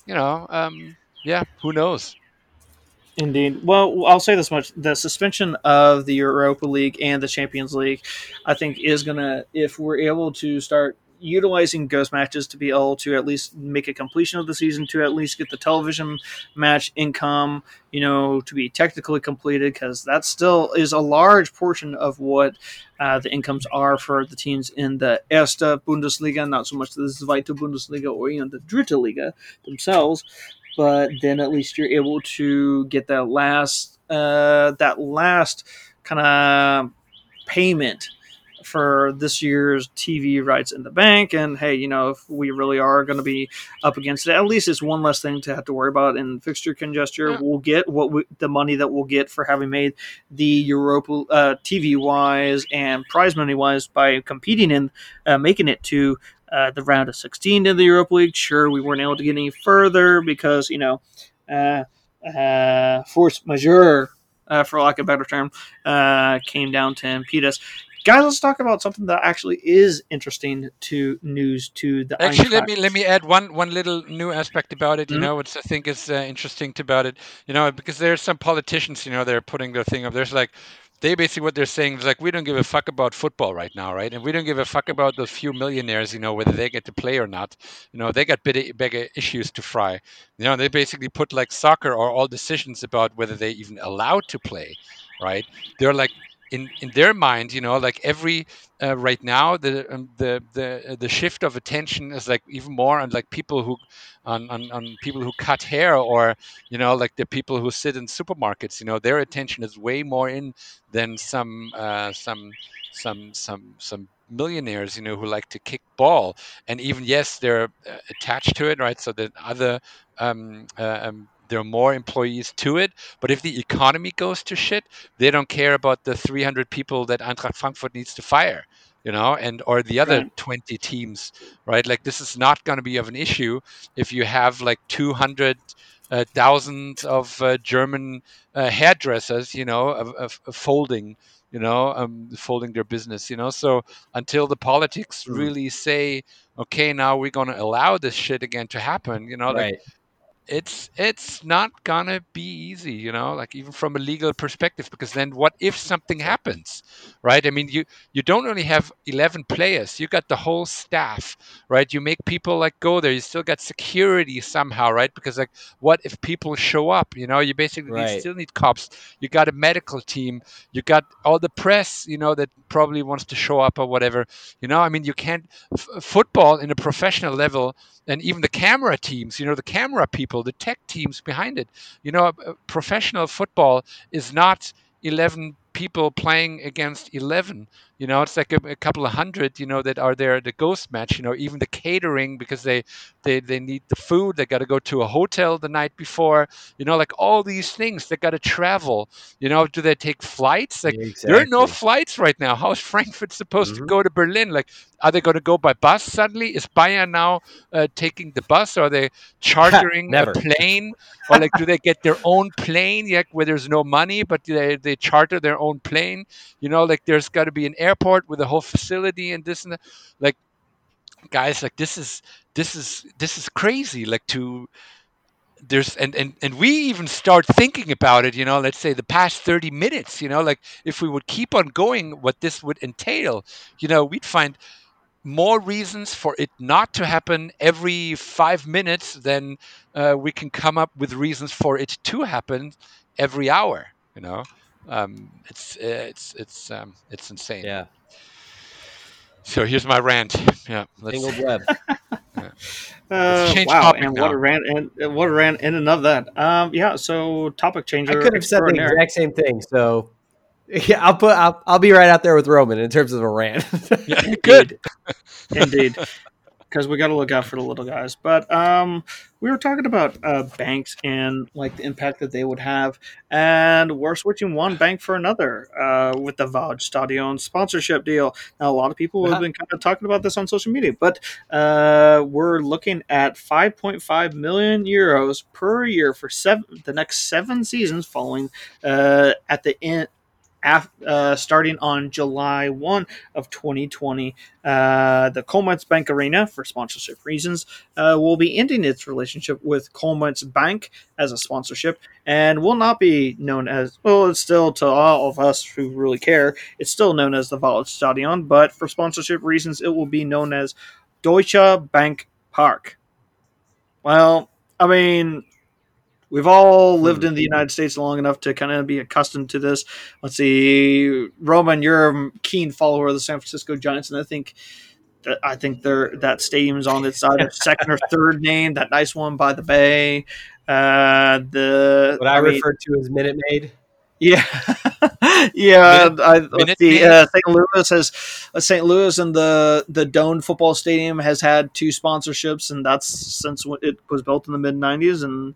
[SPEAKER 3] you know, um, yeah. Who knows?
[SPEAKER 1] Indeed. Well, I'll say this much: the suspension of the Europa League and the Champions League, I think, is gonna if we're able to start utilizing ghost matches to be able to at least make a completion of the season, to at least get the television match income, you know, to be technically completed, because that still is a large portion of what uh, the incomes are for the teams in the Erste Bundesliga, not so much the Zweite Bundesliga or even the Dritte Liga themselves but then at least you're able to get that last uh, that last kind of payment for this year's TV rights in the bank. And hey, you know, if we really are going to be up against it, at least it's one less thing to have to worry about in fixture congestion.
[SPEAKER 3] Yeah.
[SPEAKER 1] We'll get what we, the money that we'll get for having made the Europa uh, TV wise and prize money wise by competing in uh, making it to uh, the round of 16 in the Europa League. Sure, we weren't able to get any further because, you know, uh, uh, force majeure, uh, for lack of a better term, uh, came down to impede us. Guys, let's talk about something that actually is interesting to news to the
[SPEAKER 3] Actually, let me let me add one one little new aspect about it. You
[SPEAKER 1] Mhm.
[SPEAKER 3] know, which I think is uh, interesting about it. You know, because there are some politicians. You know, they're putting their thing up. There's like they basically what they're saying is like we don't give a fuck about football right now, right? And we don't give a fuck about those few millionaires. You know, whether they get to play or not. You know, they got bigger, bigger issues to fry. You know, they basically put like soccer or all decisions about whether they even allowed to play, right? They're like in in their mind, you know, like every uh, right now the um, the the the shift of attention is like even more on like people who on, on on people who cut hair or you know like the people who sit in supermarkets you know their attention is way more in than some uh, some some some some millionaires you know who like to kick ball. And even yes they're uh, attached to it right? So that other um, uh, um, there are more employees to it but if the economy goes to shit they don't care about the 300 people that Eintracht Frankfurt needs to fire you know and or the other
[SPEAKER 1] Right.
[SPEAKER 3] 20 teams right like this is not going to be of an issue if you have like 200 uh, thousands of uh, german uh, hairdressers you know of, of, of folding you know um, folding their business you know so until the politics
[SPEAKER 2] Mhm.
[SPEAKER 3] really say okay now we're going to allow this shit again to happen you know like
[SPEAKER 2] right.
[SPEAKER 3] It's it's not gonna be easy you know like even from a legal perspective because then what if something happens right? I mean you you don't only have 11 players you got the whole staff right? You make people like go there you still got security somehow right? Because like what if people show up you know? You basically
[SPEAKER 2] Right.
[SPEAKER 3] still need cops. You got a medical team. You got all the press you know that probably wants to show up or whatever you know? I mean you can't f- football in a professional level and even the camera teams, you know, the camera people, the tech teams behind it. You know, uh, professional football is not 11 people playing against 11. You know, it's like a, a couple of hundred, you know, that are there at the ghost match, you know, even the catering because they they, they need the food, they got to go to a hotel the night before, you know, like all these things, they got to travel. You know, do they take flights? Like there are no flights right now. How is Frankfurt supposed to
[SPEAKER 2] Mhm.
[SPEAKER 3] go to Berlin? Like, are they going to go by bus suddenly? Is Bayern now uh, taking the bus? or Are they chartering a plane? <laughs> Or like, do they get their own plane? Yeah, where there's no money, but they they charter their own plane. You know, like there's got to be an airport with a whole facility and this and that. Like, guys, like this is this is this is crazy. Like to there's and, and and we even start thinking about it you know let's say the past 30 minutes you know like if we would keep on going what this would entail you know we'd find more reasons for it not to happen every five minutes than uh, we can come up with reasons for it to happen every hour you know um, it's uh, it's it's um, it's insane
[SPEAKER 2] Yeah.
[SPEAKER 3] so here's my rant yeah let's
[SPEAKER 2] Tangled web. <laughs>
[SPEAKER 1] Uh,
[SPEAKER 3] change
[SPEAKER 1] wow,
[SPEAKER 3] topic
[SPEAKER 1] and
[SPEAKER 3] now.
[SPEAKER 1] what a rant and uh, what a rant in and of that. Um, yeah, so topic changer.
[SPEAKER 2] I could have said the exact same thing. So <laughs> yeah, I'll put I'll, I'll be right out there with Roman in terms of a rant.
[SPEAKER 3] yeah, <laughs> good
[SPEAKER 1] Indeed. Because we got to look out for the little guys. But um, we were talking about uh, banks and like the impact that they would have, and we're switching one bank for another uh, with the Waldstadion sponsorship deal. Now, a lot of people have been kind of talking about this on social media, but uh, we're looking at 5.5 million euros per year for seven the next seven seasons, following uh, at the end. Af, uh, starting on July 1 of 2020, uh, the Commerzbank Arena, for sponsorship reasons, uh, will be ending its relationship with Commerzbank as a sponsorship and will not be known as, well, it's still to all of us who really care, it's still known as the Waldstadion, but for sponsorship reasons, it will be known as Deutsche Bank Park. Well, I mean, we've all lived in the United States long enough to kind of be accustomed to this. Let's see, Roman, you're a keen follower of the San Francisco Giants, and I think that I think they're that stadium's on its either <laughs> second or third name. That nice one by the bay. Uh, the
[SPEAKER 2] what I,
[SPEAKER 1] mean,
[SPEAKER 2] refer to as Minute Maid.
[SPEAKER 1] yeah, <laughs> yeah.
[SPEAKER 3] Minute-
[SPEAKER 1] I,
[SPEAKER 3] Minute
[SPEAKER 1] see. Uh, St. Louis has uh, St. Louis and the the Doan Football Stadium has had two sponsorships, and that's since it was built in the mid '90s. And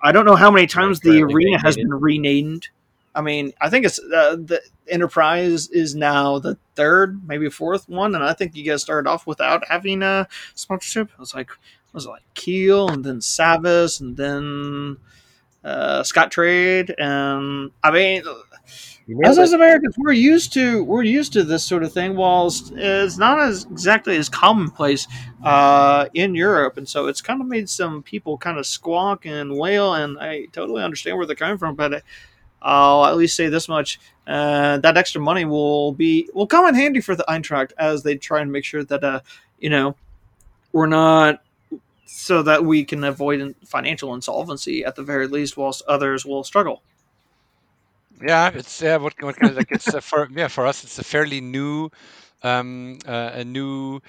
[SPEAKER 1] I don't know how many times the
[SPEAKER 2] currently
[SPEAKER 1] arena has been renamed. I mean, I think it's uh, the Enterprise is now the third, maybe fourth one, and I think you guys started off without having a sponsorship. It was like was it like Kiel and then Savvis and then uh, Scottrade, and I mean,
[SPEAKER 2] You
[SPEAKER 1] as as. Americans, we're used to we're used to this sort of thing. Whilst it's not as exactly as commonplace uh, in Europe, and so it's kind of made some people kind of squawk and wail. And I totally understand where they're coming from, but I'll at least say this much: uh, that extra money will be will come in handy for the Eintracht as they try and make sure that uh, you know we're not so that we can avoid financial insolvency at the very least, whilst others will struggle.
[SPEAKER 3] Yeah, it's yeah. What, what kind of like it's a, for yeah for us it's a fairly new, um, uh, a new,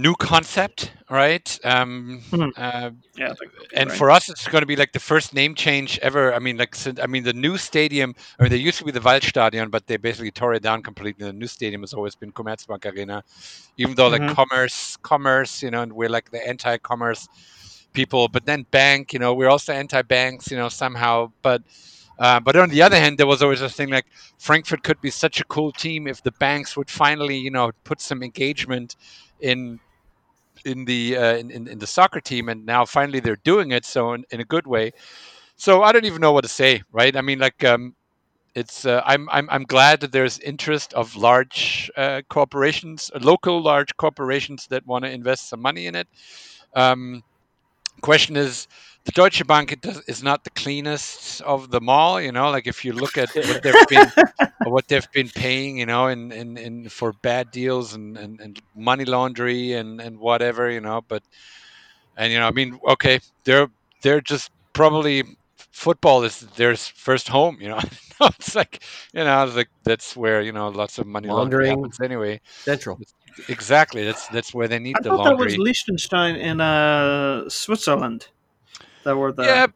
[SPEAKER 3] new concept, right? Um,
[SPEAKER 1] Mhm.
[SPEAKER 3] uh,
[SPEAKER 1] Yeah, I think that'd be
[SPEAKER 3] and
[SPEAKER 1] right.
[SPEAKER 3] for us it's going to be like the first name change ever. I mean, like since, I mean the new stadium. I mean, there used to be the Waldstadion, but they basically tore it down completely. The new stadium has always been Commerzbank Arena, even though like
[SPEAKER 1] Mhm.
[SPEAKER 3] commerce, commerce, you know, and we're like the anti-commerce people. But then bank, you know, we're also anti-banks, you know, somehow. But uh, but on the other hand, there was always this thing like Frankfurt could be such a cool team if the banks would finally, you know, put some engagement in in the uh, in, in, in the soccer team, and now finally they're doing it. So in, in a good way. So I don't even know what to say, right? I mean, like um, it's uh, I'm I'm I'm glad that there's interest of large uh, corporations, local large corporations that want to invest some money in it. Um, question is the Deutsche Bank it does, is not the cleanest of them all. You know, like if you look at what they've <laughs> been what they've been paying, you know, in, in, in for bad deals and, and, and money laundry and, and whatever, you know, but and you know, I mean, okay, they're they're just probably football is their first home. You know, <laughs> it's like you know, like that's where you know lots of money laundering, laundering happens anyway.
[SPEAKER 2] Central.
[SPEAKER 3] Exactly. That's that's where they need
[SPEAKER 1] I
[SPEAKER 3] the
[SPEAKER 1] thought
[SPEAKER 3] laundry.
[SPEAKER 1] that was Liechtenstein in uh, Switzerland. That were the
[SPEAKER 3] yeah.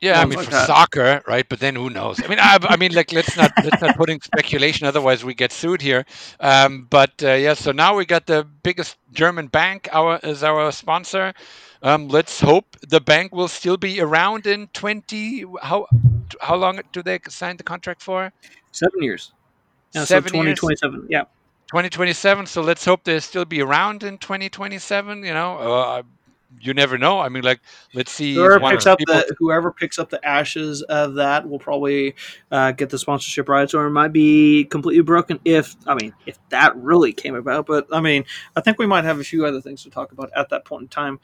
[SPEAKER 3] Yeah, I mean
[SPEAKER 1] like
[SPEAKER 3] for
[SPEAKER 1] that.
[SPEAKER 3] soccer, right? But then who knows? I mean, I, I mean, like let's not let's not put in speculation, otherwise we get sued here. Um, but uh, yeah, so now we got the biggest German bank our as our sponsor. Um, let's hope the bank will still be around in twenty. How how long do they sign the contract for?
[SPEAKER 1] seven years. Yeah,
[SPEAKER 3] Seven
[SPEAKER 1] so
[SPEAKER 3] years?
[SPEAKER 1] 2027. Yeah.
[SPEAKER 3] 2027 so let's hope they'll still be around in 2027 you know uh, you never know. I mean like let's see
[SPEAKER 1] Whoever picks up
[SPEAKER 3] people-
[SPEAKER 1] the whoever picks up the ashes of that will probably uh, get the sponsorship rights, or it might be completely broken if I mean if that really came about. But I mean, I think we might have a few other things to talk about at that point in time.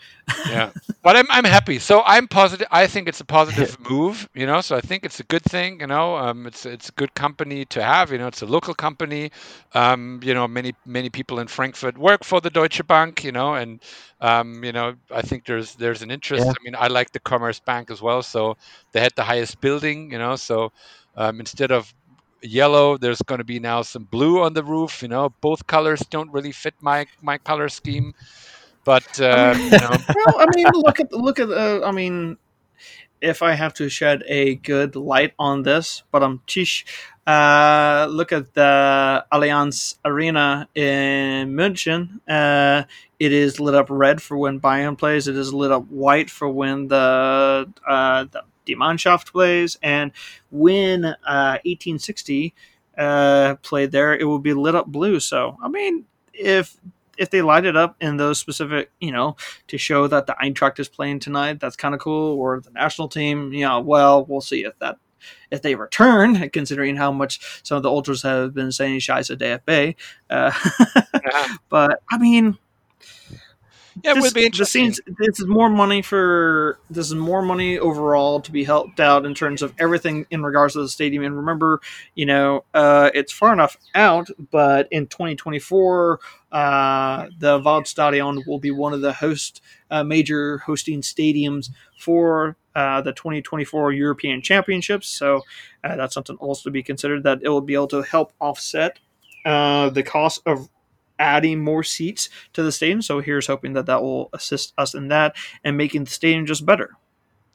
[SPEAKER 3] yeah. But I'm, I'm happy. So i'm positive i think it's a positive <laughs> move you know? So i think it's a good thing you know? Um, it's it's a good company to have you know? It's a local company. Um, you know many many people in frankfurt work for the deutsche bank you know? And um, you know i think there's there's an interest
[SPEAKER 2] Yeah.
[SPEAKER 3] i mean i like the commerce bank as well so they had the highest building you know so um, instead of yellow there's going to be now some blue on the roof you know both colors don't really fit my my color scheme but uh, you know <laughs>
[SPEAKER 1] well, I mean, look at look at. Uh, I mean, if I have to shed a good light on this, but I'm tish. Uh, look at the Allianz Arena in München. Uh, it is lit up red for when Bayern plays. It is lit up white for when the uh, the Die Mannschaft plays, and when uh, 1860 uh, played there, it will be lit up blue. So, I mean, if if they light it up in those specific, you know, to show that the Eintracht is playing tonight. That's kind of cool. Or the national team, you know, well, we'll see if that if they return, considering how much some of the ultras have been saying Scheiße DFB. Uh, <laughs>
[SPEAKER 3] Yeah.
[SPEAKER 1] but I mean,
[SPEAKER 3] Yeah, it
[SPEAKER 1] this,
[SPEAKER 3] would be
[SPEAKER 1] this
[SPEAKER 3] interesting.
[SPEAKER 1] seems this is more money for this is more money overall to be helped out in terms of everything in regards to the stadium. And remember, you know, uh, it's far enough out, but in 2024, uh, the Waldstadion will be one of the host uh, major hosting stadiums for uh, the 2024 European Championships. So uh, that's something also to be considered that it will be able to help offset uh, the cost of adding more seats to the stadium. So here's hoping that that will assist us in that and making the stadium just better.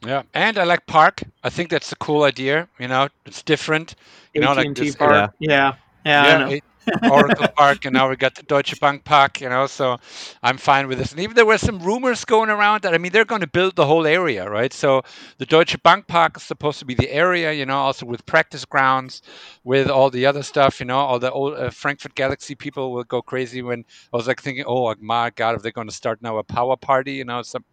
[SPEAKER 3] Yeah, and I like Park. I think that's a cool idea. You know, it's different. You know, like
[SPEAKER 1] AT&T
[SPEAKER 3] this-
[SPEAKER 1] Park. Yeah. Yeah. I know.
[SPEAKER 3] Oracle Park, and now we got the Deutsche Bank Park. You know, so I'm fine with this. And even there were some rumors going around that I mean they're going to build the whole area, right? So the Deutsche Bank Park is supposed to be the area, you know, also with practice grounds, with all the other stuff. You know, all the old uh, Frankfurt Galaxy people will go crazy when I was like thinking, oh my God, if they're going to start now a power party, you know, some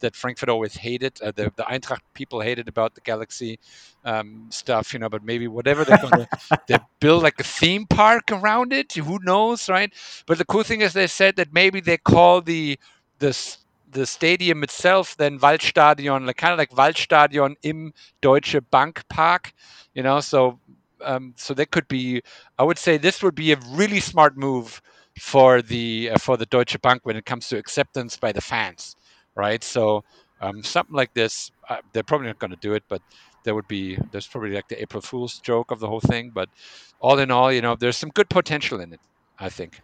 [SPEAKER 3] that Frankfurt always hated. Uh, the the Eintracht people hated about the Galaxy um, stuff, you know. But maybe whatever they're going <laughs> to they build like a theme park around it. Who knows, right? But the cool thing is they said that maybe they call the the the stadium itself then Waldstadion, like kind of like Waldstadion im Deutsche Bank Park, you know. So um, so that could be. I would say this would be a really smart move for the uh, for the Deutsche Bank when it comes to acceptance by the fans, right? So um, something like this, uh, they're probably not going to do it, but there would be there's probably like the April Fool's joke of the whole thing. But all in all, you know, there's some good potential in it. I think.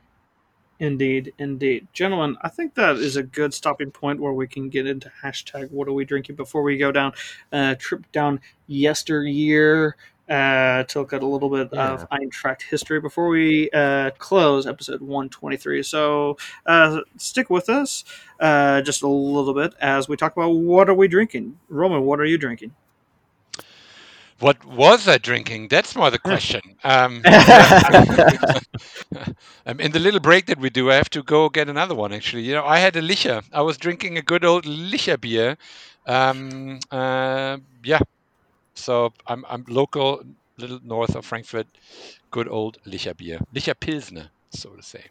[SPEAKER 1] Indeed, indeed. Gentlemen, I think that is a good stopping point where we can get into hashtag what are we drinking before we go down uh trip down yesteryear uh to look at a little bit of Eintracht history before we uh close episode 123. So uh stick with us uh just a little bit as we talk about what are we drinking. Roman, what are you drinking?
[SPEAKER 3] What was I drinking? That's more the question. <laughs> Um, <laughs> um, in the little break that we do, I have to go get another one. Actually, you know, I had a Licher. I was drinking a good old Licher beer. Um, uh, yeah, so I'm I'm local, little north of Frankfurt. Good old Licher beer, Licher Pilsner, so to say.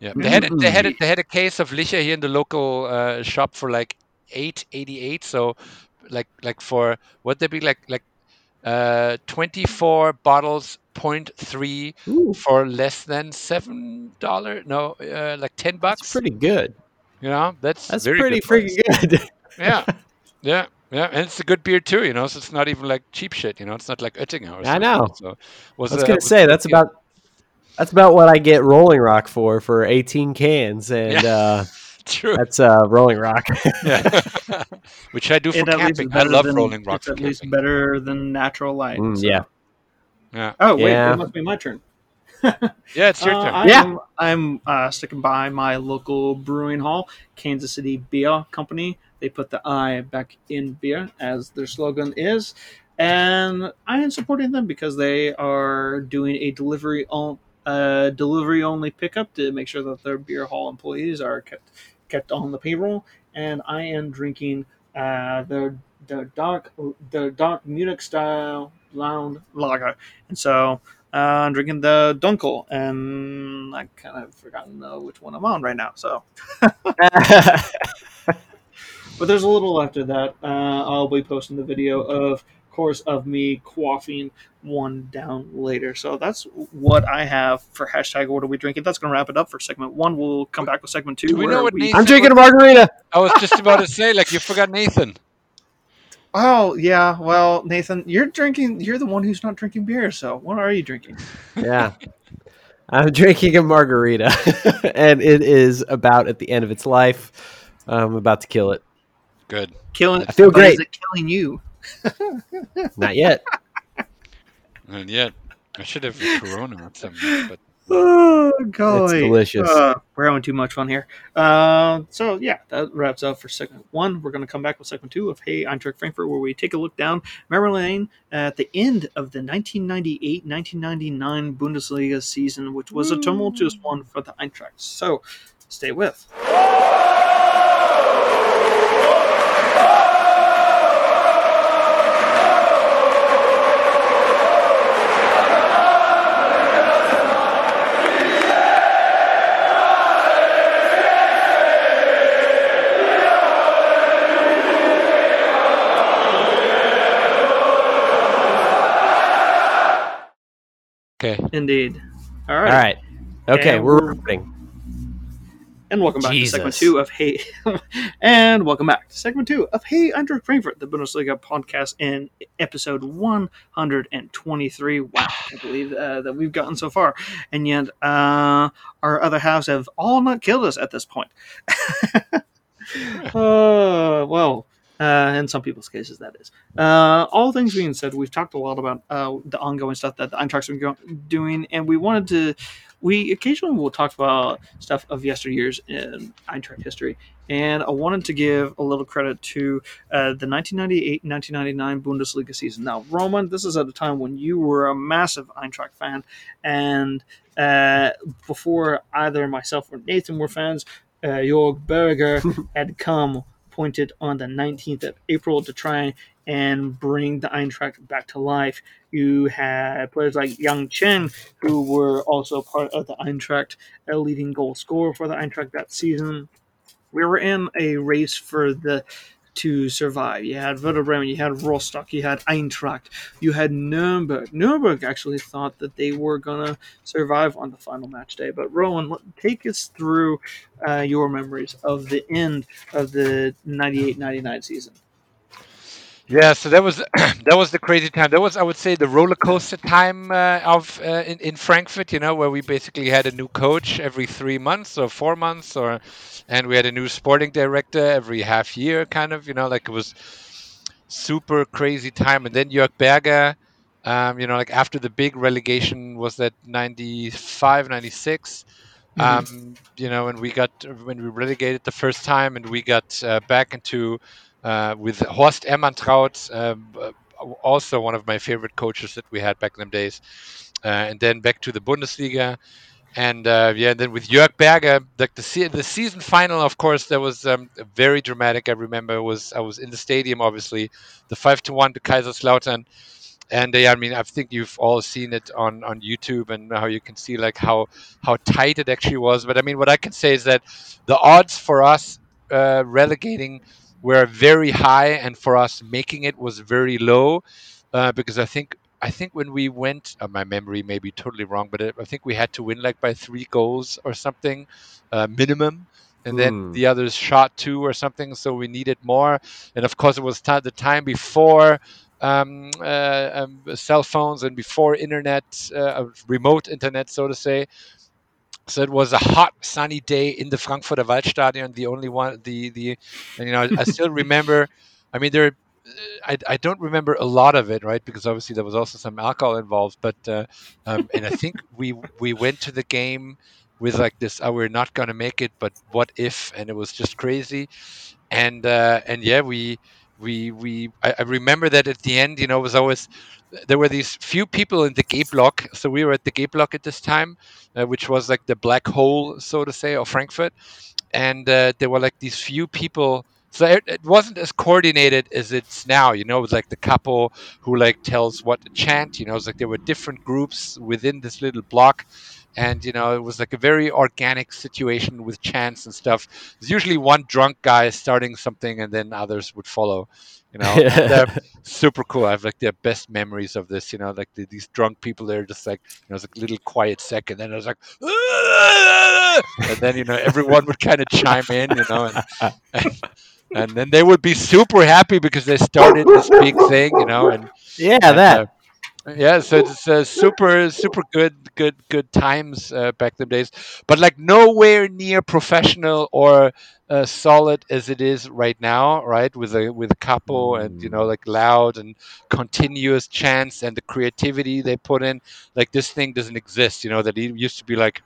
[SPEAKER 3] Yeah, they had they had a, they had a case of Licher here in the local uh, shop for like eight eighty eight. So like like for what they be like like uh 24 bottles 0.3
[SPEAKER 2] Ooh,
[SPEAKER 3] for less than seven dollar no uh, like 10 bucks
[SPEAKER 2] that's pretty good.
[SPEAKER 3] you know that's
[SPEAKER 2] That's
[SPEAKER 3] very
[SPEAKER 2] pretty
[SPEAKER 3] good price.
[SPEAKER 2] freaking good. <laughs>
[SPEAKER 3] yeah yeah yeah and it's a good beer too you know so it's not even like cheap shit you know it's not like Oettinger or
[SPEAKER 2] I
[SPEAKER 3] something.
[SPEAKER 2] know.
[SPEAKER 3] so was
[SPEAKER 2] I was
[SPEAKER 3] uh,
[SPEAKER 2] gonna
[SPEAKER 3] was
[SPEAKER 2] say that's about that's about what I get Rolling Rock for for 18 cans, <laughs> and
[SPEAKER 3] Yeah.
[SPEAKER 2] uh, <laughs>
[SPEAKER 3] true
[SPEAKER 2] that's uh, Rolling Rock.
[SPEAKER 3] yeah <laughs> which I do for
[SPEAKER 1] It at least is
[SPEAKER 3] camping I love
[SPEAKER 1] than-
[SPEAKER 3] rolling rock
[SPEAKER 1] It's
[SPEAKER 3] for
[SPEAKER 1] at least better than natural light.
[SPEAKER 2] Mm,
[SPEAKER 1] so-
[SPEAKER 2] yeah.
[SPEAKER 3] yeah
[SPEAKER 1] Oh wait,
[SPEAKER 2] Yeah.
[SPEAKER 1] it must be my turn.
[SPEAKER 3] yeah it's your
[SPEAKER 1] Uh,
[SPEAKER 3] turn
[SPEAKER 1] I
[SPEAKER 2] Yeah.
[SPEAKER 1] I'm uh, sticking by my local brewing hall, Kansas City Beer Company. They put the I back in beer, as their slogan is, and I am supporting them because they are doing a delivery on uh, delivery only pickup to make sure that their beer hall employees are kept kept on the payroll. And I am drinking uh, their their dark their dark Munich style lounge lager, and so uh, I'm drinking the Dunkel, and I kind of forgotten uh, which one I'm on right now. So, <laughs> <laughs> but there's a little after that. Uh, I'll be posting the video of course of me quaffing one down later. So that's what I have for hashtag What are we drinking? That's going to wrap it up for segment one. We'll come back with segment two.
[SPEAKER 3] Do we know what Nathan-
[SPEAKER 2] I'm drinking a margarita.
[SPEAKER 3] I was just about to say like you forgot Nathan <laughs>
[SPEAKER 1] Oh yeah, well Nathan, you're drinking. You're the one who's not drinking beer. So what are you drinking?
[SPEAKER 2] Yeah. I'm drinking a margarita, <laughs> and it is about at the end of its life. I'm about to kill it.
[SPEAKER 3] Good
[SPEAKER 1] Killing.
[SPEAKER 2] I feel
[SPEAKER 1] but is
[SPEAKER 2] great.
[SPEAKER 1] it killing you? <laughs>
[SPEAKER 2] Not yet.
[SPEAKER 3] and yet I should have Corona or something but <sighs>
[SPEAKER 1] Oh, golly.
[SPEAKER 2] delicious.
[SPEAKER 1] Uh, we're having too much fun here. Uh, so, yeah, that wraps up for segment one. We're going to come back with segment two of Hey, I'm Eintracht Frankfurt, where we take a look down memory lane at the end of the 1998 1999 Bundesliga season, which was a tumultuous one for the Eintracht. So, stay with.
[SPEAKER 3] Okay
[SPEAKER 1] Indeed. All
[SPEAKER 2] All
[SPEAKER 1] right.
[SPEAKER 2] right. Okay,
[SPEAKER 1] And
[SPEAKER 2] we're
[SPEAKER 1] we're-
[SPEAKER 2] recording.
[SPEAKER 1] And welcome back
[SPEAKER 2] Jesus.
[SPEAKER 1] to segment two of Hey, <laughs> and welcome back to segment two of Hey Eintracht Frankfurt, the Bundesliga podcast, in episode one hundred and twenty-three. Wow, I can't believe uh, that we've gotten so far, and yet uh, our other halves have all not killed us at this point. <laughs> uh, well, uh, in some people's cases, that is. Uh, all things being said, we've talked a lot about uh, the ongoing stuff that the Eintracht's been go- doing, and we wanted to. We occasionally will talk about stuff of yesteryears in Eintracht history, and I wanted to give a little credit to uh, the 1998-1999 Bundesliga season. Now, Roman, this is at a time when you were a massive Eintracht fan, and uh, before either myself or Nathan were fans, uh, Jörg Berger <laughs> had come appointed on the 19th of April to try and bring the Eintracht back to life. You had players like Yang Chen, who were also part of the Eintracht, a leading goal scorer for the Eintracht that season. We were in a race for the to survive. You had Werder Bremen, you had Rostock, you had Eintracht, you had Nuremberg. Nuremberg actually thought that they were gonna survive on the final match day. But Roman, take us through uh, your memories of the end of the 98-99 season.
[SPEAKER 3] Yeah, so that was <clears throat> that was the crazy time. That was, I would say, the roller coaster time uh, of uh, in in Frankfurt. You know, where we basically had a new coach every three months or four months, or and we had a new sporting director every half year, kind of. You know, like it was super crazy time. And then Jörg Berger, um, you know, like after the big relegation was that 95, 96. Um, you know, and we got when we relegated the first time, and we got uh, back into with Horst Ehrmantraut, um, uh, also one of my favorite coaches that we had back in them days, uh, and then back to the Bundesliga, and uh, yeah, and then with Jörg Berger, like the se- the season final, of course, that was um, very dramatic. I remember was I was in the stadium, obviously, the five to one to Kaiserslautern. And uh, yeah, I mean, I think you've all seen it on, on YouTube and how you can see like how how tight it actually was. But I mean, what I can say is that the odds for us uh, relegating were very high, and for us making it was very low, uh, because I think I think when we went, uh, my memory may be totally wrong, but I think we had to win like by three goals or something uh, minimum. And then
[SPEAKER 2] Hmm.
[SPEAKER 3] the others shot two or something, so we needed more. And of course, it was ti the time before um, uh, um, cell phones and before internet, uh, remote internet, so to say. So it was a hot, sunny day in the Frankfurter Waldstadion. The only one, the the, and, you know, I still <laughs> remember. I mean, there. I, I don't remember a lot of it, right? Because obviously there was also some alcohol involved. But uh, um, and I think we we went to the game with like this. Oh, we're not gonna make it, but what if? And it was just crazy. And uh, and yeah, we we we. I, I remember that at the end, you know, was always there were these few people in the G block. So we were at the G block at this time, uh, which was like the black hole, so to say, of Frankfurt. And uh, there were like these few people. So it, it wasn't as coordinated as it's now. You know, it was like the couple who like tells what to chant. You know, it's like there were different groups within this little block. And you know, it was like a very organic situation with chants and stuff. There's usually one drunk guy starting something, and then others would follow. You know, <laughs> and, uh, super cool. I have like the best memories of this. You know, like the, these drunk people. They're just like, you know, it's like a little quiet second. Then I was like, <laughs> and then you know everyone would kind of chime in. You know, and, and <laughs> and then they would be super happy because they started this big thing. You know, and
[SPEAKER 2] yeah,
[SPEAKER 3] and,
[SPEAKER 2] that.
[SPEAKER 3] uh, yeah, so it's uh, super, super good, good, good times uh, back in the days, but like nowhere near professional or uh, solid as it is right now, right? With a with a couple and you know like loud and continuous chants and the creativity they put in, like this thing doesn't exist. You know that it used to be like,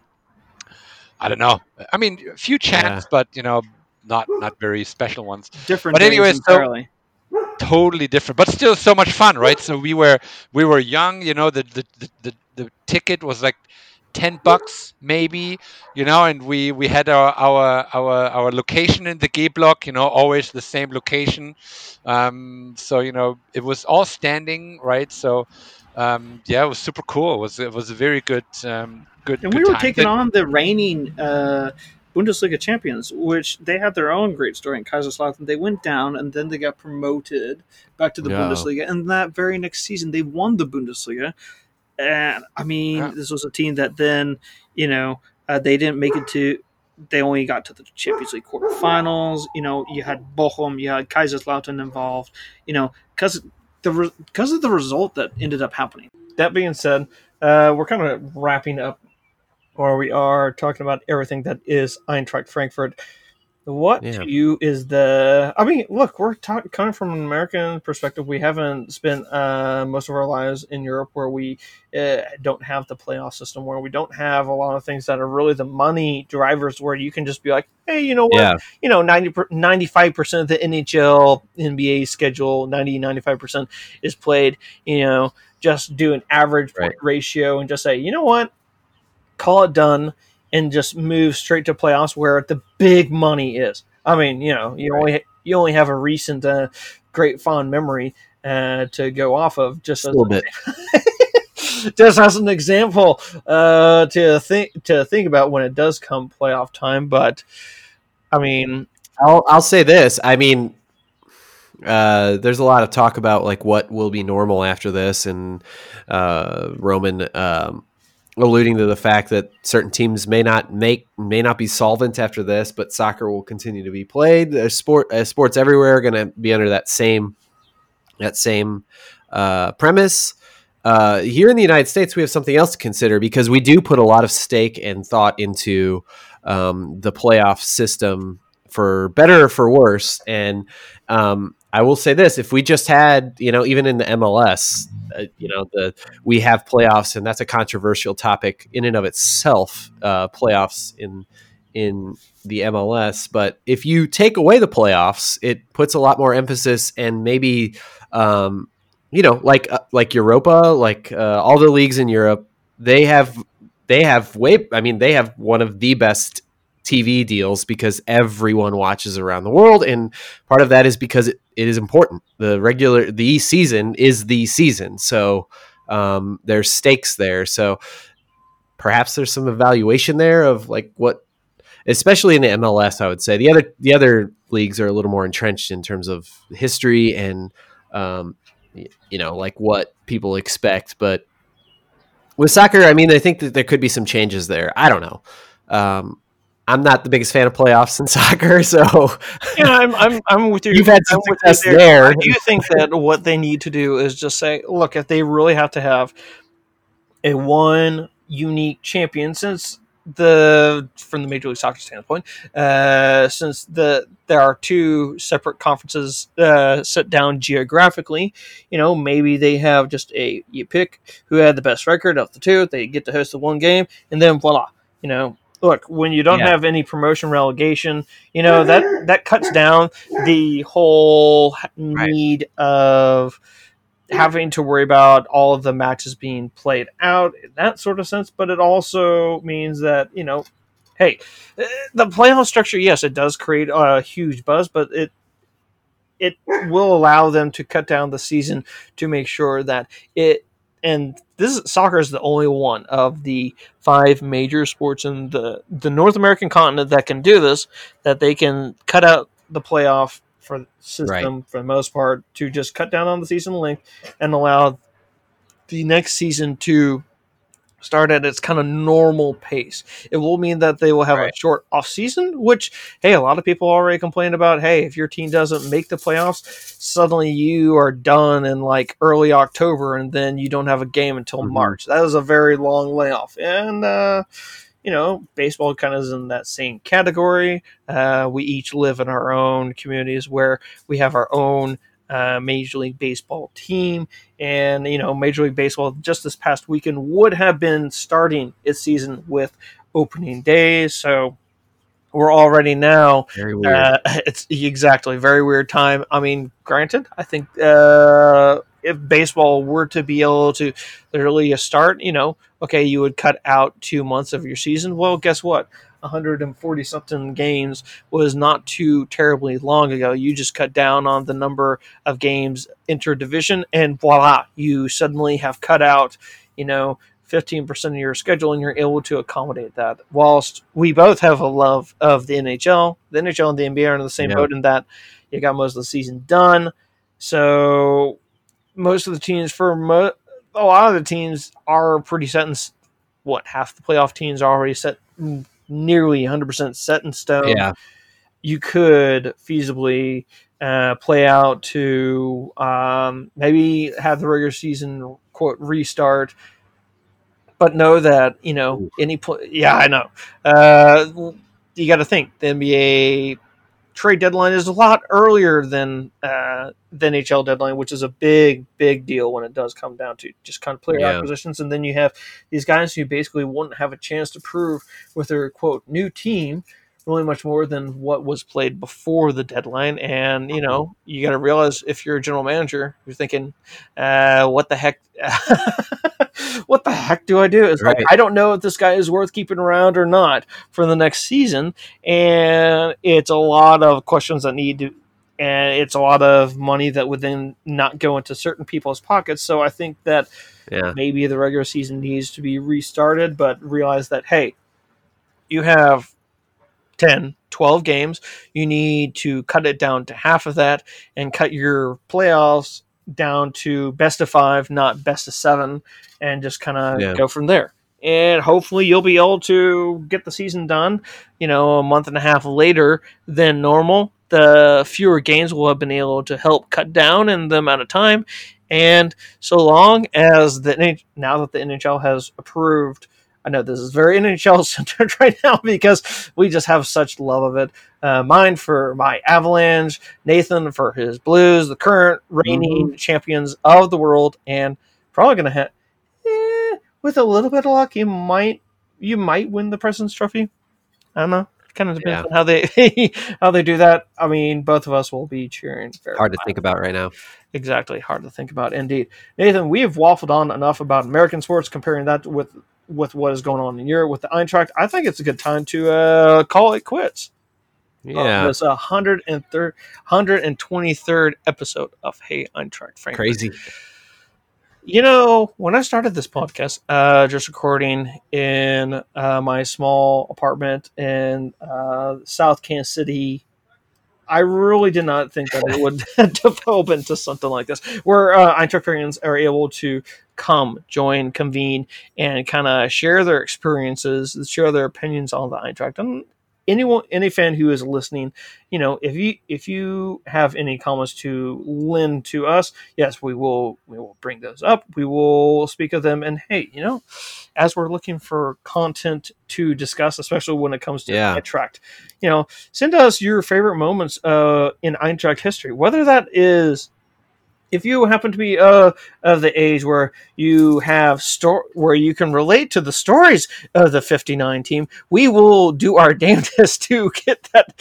[SPEAKER 3] I don't know. I mean, a few chants, but you know, not not very special ones
[SPEAKER 1] Different.
[SPEAKER 3] But
[SPEAKER 1] days
[SPEAKER 3] anyway, so-
[SPEAKER 1] entirely.
[SPEAKER 3] Totally different but still so much fun right? So we were we were young you know the the, the, the, the ticket was like 10 bucks maybe you know and we we had our our our, our location in the g block you know always the same location. Um so you know it was all standing right? So um yeah it was super cool. It was it was a very good um good
[SPEAKER 1] And
[SPEAKER 3] good
[SPEAKER 1] we were
[SPEAKER 3] time.
[SPEAKER 1] taking on the reigning uh, Bundesliga champions, which they had their own great story in Kaiserslautern. They went down and then they got promoted back to the
[SPEAKER 2] Yeah.
[SPEAKER 1] Bundesliga. And that very next season, they won the Bundesliga. And I mean,
[SPEAKER 3] Yeah.
[SPEAKER 1] this was a team that then, you know, uh, they didn't make it to. They only got to the Champions League quarterfinals. You know, you had Bochum, you had Kaiserslautern involved. You know, because the because of the result that ended up happening. That being said, uh, we're kind of wrapping up or we are talking about everything that is Eintracht Frankfurt. What
[SPEAKER 2] Yeah.
[SPEAKER 1] to you is the? I mean, look, we're ta- coming from an American perspective. We haven't spent uh, most of our lives in Europe, where we uh, don't have the playoff system, where we don't have a lot of things that are really the money drivers, where you can just be like, hey, you know what?
[SPEAKER 2] Yeah.
[SPEAKER 1] You know, 95 percent of the NHL, NBA schedule, 90, 95 percent is played. You know, just do an average point
[SPEAKER 2] Right.
[SPEAKER 1] ratio and just say, you know what? Call it done and just move straight to playoffs where the big money is. I mean, you know, you
[SPEAKER 2] Right.
[SPEAKER 1] only you only have a recent uh, great fond memory uh, to go off of just
[SPEAKER 2] a
[SPEAKER 1] as,
[SPEAKER 2] little bit. <laughs>
[SPEAKER 1] just as an example uh, to think to think about when it does come playoff time. But I mean,
[SPEAKER 2] I'll I'll say this. I mean, uh, there's a lot of talk about like what will be normal after this, and uh, Roman um, alluding to the fact that certain teams may not make may not be solvent after this, but soccer will continue to be played. There's sport uh, sports everywhere are going to be under that same that same uh, premise. Uh, here in the United States, we have something else to consider because we do put a lot of stake and thought into um, the playoff system for better or for worse. And um, I will say this: if we just had, you know, even in the MLS, uh, you know, the we have playoffs, and that's a controversial topic in and of itself. Uh, playoffs in in the MLS, but if you take away the playoffs, it puts a lot more emphasis and maybe, um, you know, like uh, like Europa, like uh, all the leagues in Europe, they have they have way. I mean, they have one of the best TV deals because everyone watches around the world, and part of that is because it, it is important. The regular the season is the season, so um, there's stakes there. So perhaps there's some evaluation there of like what, especially in the MLS. I would say the other the other leagues are a little more entrenched in terms of history and um, you know like what people expect. But with soccer, I mean, I think that there could be some changes there. I don't know. Um, I'm not the biggest fan of playoffs in <laughs> soccer, so
[SPEAKER 1] yeah, I'm, I'm, I'm with you.
[SPEAKER 2] You've had some success there. there.
[SPEAKER 1] I do think that what they need to do is just say, look, if they really have to have a one unique champion, since the from the Major League Soccer standpoint, uh, since the there are two separate conferences uh, set down geographically, you know, maybe they have just a you pick who had the best record of the two. They get to host the one game, and then voila, you know, look when you don't yeah. have any promotion relegation you know that <laughs> that cuts down the whole need right. of having to worry about all of the matches being played out in that sort of sense but it also means that you know hey the playoff structure yes it does create a huge buzz but it it will allow them to cut down the season to make sure that it and this is, soccer is the only one of the five major sports in the the North American continent that can do this. That they can cut out the playoff for system right. for the most part to just cut down on the season length and allow the next season to start at its kind of normal pace. It will mean that they will have right. a short off season, which hey, a lot of people already complain about. Hey, if your team doesn't make the playoffs, suddenly you are done in like early October, and then you don't have a game until mm-hmm. March. That is a very long layoff, and uh, you know, baseball kind of is in that same category. Uh, we each live in our own communities where we have our own uh, Major League Baseball team. And, you know, Major League Baseball just this past weekend would have been starting its season with opening days. So we're already now.
[SPEAKER 2] Very weird.
[SPEAKER 1] Uh, <laughs> it's exactly very weird time. I mean, granted, I think uh, if baseball were to be able to literally start, you know, okay, you would cut out two months of your season. Well, guess what? 140 something games was not too terribly long ago. You just cut down on the number of games interdivision, and voila, you suddenly have cut out, you know, 15% of your schedule and you're able to accommodate that. Whilst we both have a love of the NHL, the NHL and the NBA are in the same yeah. boat in that you got most of the season done. So most of the teams, for mo- a lot of the teams, are pretty set in what half the playoff teams are already set nearly 100% set in stone.
[SPEAKER 2] Yeah.
[SPEAKER 1] You could feasibly uh, play out to um, maybe have the regular season quote restart, but know that you know any play. Yeah, I know. Uh, you got to think the NBA trade deadline is a lot earlier than uh, the NHL deadline, which is a big, big deal when it does come down to just kind of player yeah. acquisitions. And then you have these guys who basically wouldn't have a chance to prove with their quote new team really much more than what was played before the deadline. And you know, you got to realize if you're a general manager, you're thinking, uh, "What the heck? <laughs> what the heck do I do? It's right. like I don't know if this guy is worth keeping around or not for the next season, and it's a lot of questions that need to, and it's a lot of money that would then not go into certain people's pockets. So I think that yeah. maybe the regular season needs to be restarted, but realize that hey, you have 10, 12 games. You need to cut it down to half of that and cut your playoffs down to best of five, not best of seven, and just kind of yeah. go from there. And hopefully, you'll be able to get the season done, you know, a month and a half later than normal. The fewer games will have been able to help cut down in the amount of time. And so long as the now that the NHL has approved I know this is very <laughs> NHL centered right now because we just have such love of it. Uh, mine for my Avalanche, Nathan for his Blues, the current reigning mm-hmm. champions of the world, and probably going to hit. Eh, with a little bit of luck, you might you might win the President's Trophy. I don't know. It kind of depends yeah. on how they <laughs> how they do that. I mean, both of us will be cheering.
[SPEAKER 2] Hard to think about right now.
[SPEAKER 1] Exactly, hard to think about indeed. Nathan, we have waffled on enough about American sports, comparing that with with what is going on in Europe with the Eintracht, I think it's a good time to uh, call it quits.
[SPEAKER 2] Yeah,
[SPEAKER 1] uh, it's a hundred and third, hundred and twenty third episode of Hey Eintracht Frank.
[SPEAKER 2] Crazy.
[SPEAKER 1] You know, when I started this podcast, uh, just recording in uh, my small apartment in uh, South Kansas City, I really did not think that it would <laughs> develop into something like this, where uh, Eintracht are able to come, join, convene, and kind of share their experiences, share their opinions on the Eintracht. And anyone, any fan who is listening, you know, if you if you have any comments to lend to us, yes, we will we will bring those up. We will speak of them. And hey, you know, as we're looking for content to discuss, especially when it comes to
[SPEAKER 2] Yeah.
[SPEAKER 1] Eintracht, you know, send us your favorite moments uh, in Eintracht history, whether that is if you happen to be uh, of the age where you have store where you can relate to the stories of the 59 team, we will do our <laughs> damnedest to get that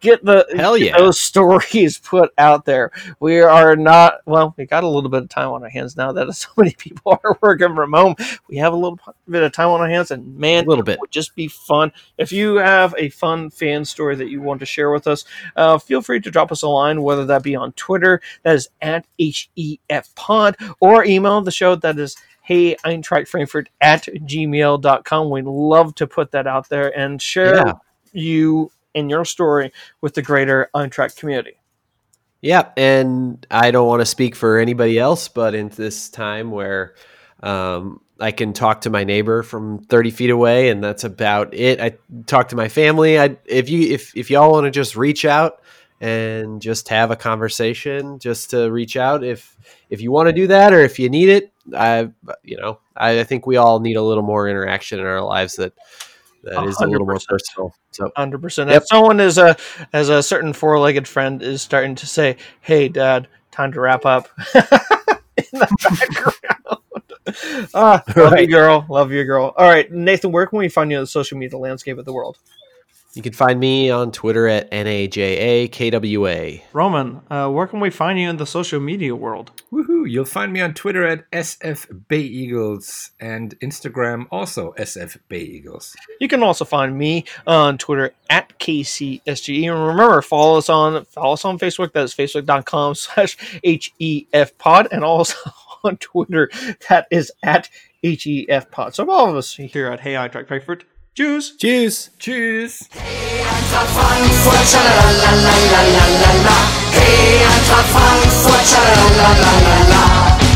[SPEAKER 1] get the
[SPEAKER 2] Hell yeah.
[SPEAKER 1] those stories <laughs> put out there. We are not well, we got a little bit of time on our hands now that <laughs> so many people are working from home. We have a little bit of time on our hands and man
[SPEAKER 2] A little
[SPEAKER 1] it
[SPEAKER 2] bit.
[SPEAKER 1] would just be fun. If you have a fun fan story that you want to share with us, uh, feel free to drop us a line, whether that be on Twitter, that is at HEF Pod, or email the show that is hey Eintracht Frankfurt at gmail.com. We'd love to put that out there and share
[SPEAKER 2] Yeah.
[SPEAKER 1] you and your story with the greater Eintracht community.
[SPEAKER 2] Yeah, and I don't want to speak for anybody else, but in this time where um, I can talk to my neighbor from 30 feet away, and that's about it. I talk to my family. I if you if if y'all want to just reach out and just have a conversation, just to reach out if if you want to do that or if you need it. I you know I, I think we all need a little more interaction in our lives that that is a little more personal. So
[SPEAKER 1] Hundred percent.
[SPEAKER 2] Yep.
[SPEAKER 1] If someone is a as a certain four legged friend is starting to say, "Hey, Dad, time to wrap up," <laughs> in the background. <laughs> ah, love you, <laughs> girl. Love you, girl. All right, Nathan. Where can we find you on the social media landscape of the world?
[SPEAKER 2] You can find me on Twitter at najakwa.
[SPEAKER 1] Roman, uh, where can we find you in the social media world?
[SPEAKER 4] Woohoo! You'll find me on Twitter at SF Bay Eagles and Instagram also SF Bay Eagles.
[SPEAKER 1] You can also find me on Twitter at KCSGE. And remember, follow us on follow us on Facebook. That is facebook.com slash HEF pod. And also <laughs> on Twitter, that is at HEF pod. So all of us here at Hey Eintracht Frankfurt. Jews.
[SPEAKER 2] Cheers.
[SPEAKER 4] Tschüss!
[SPEAKER 5] Frankfurt, sha-la-la-la-la-la-la-la. Hey, Eintracht Frankfurt, sha-la-la-la-la-la.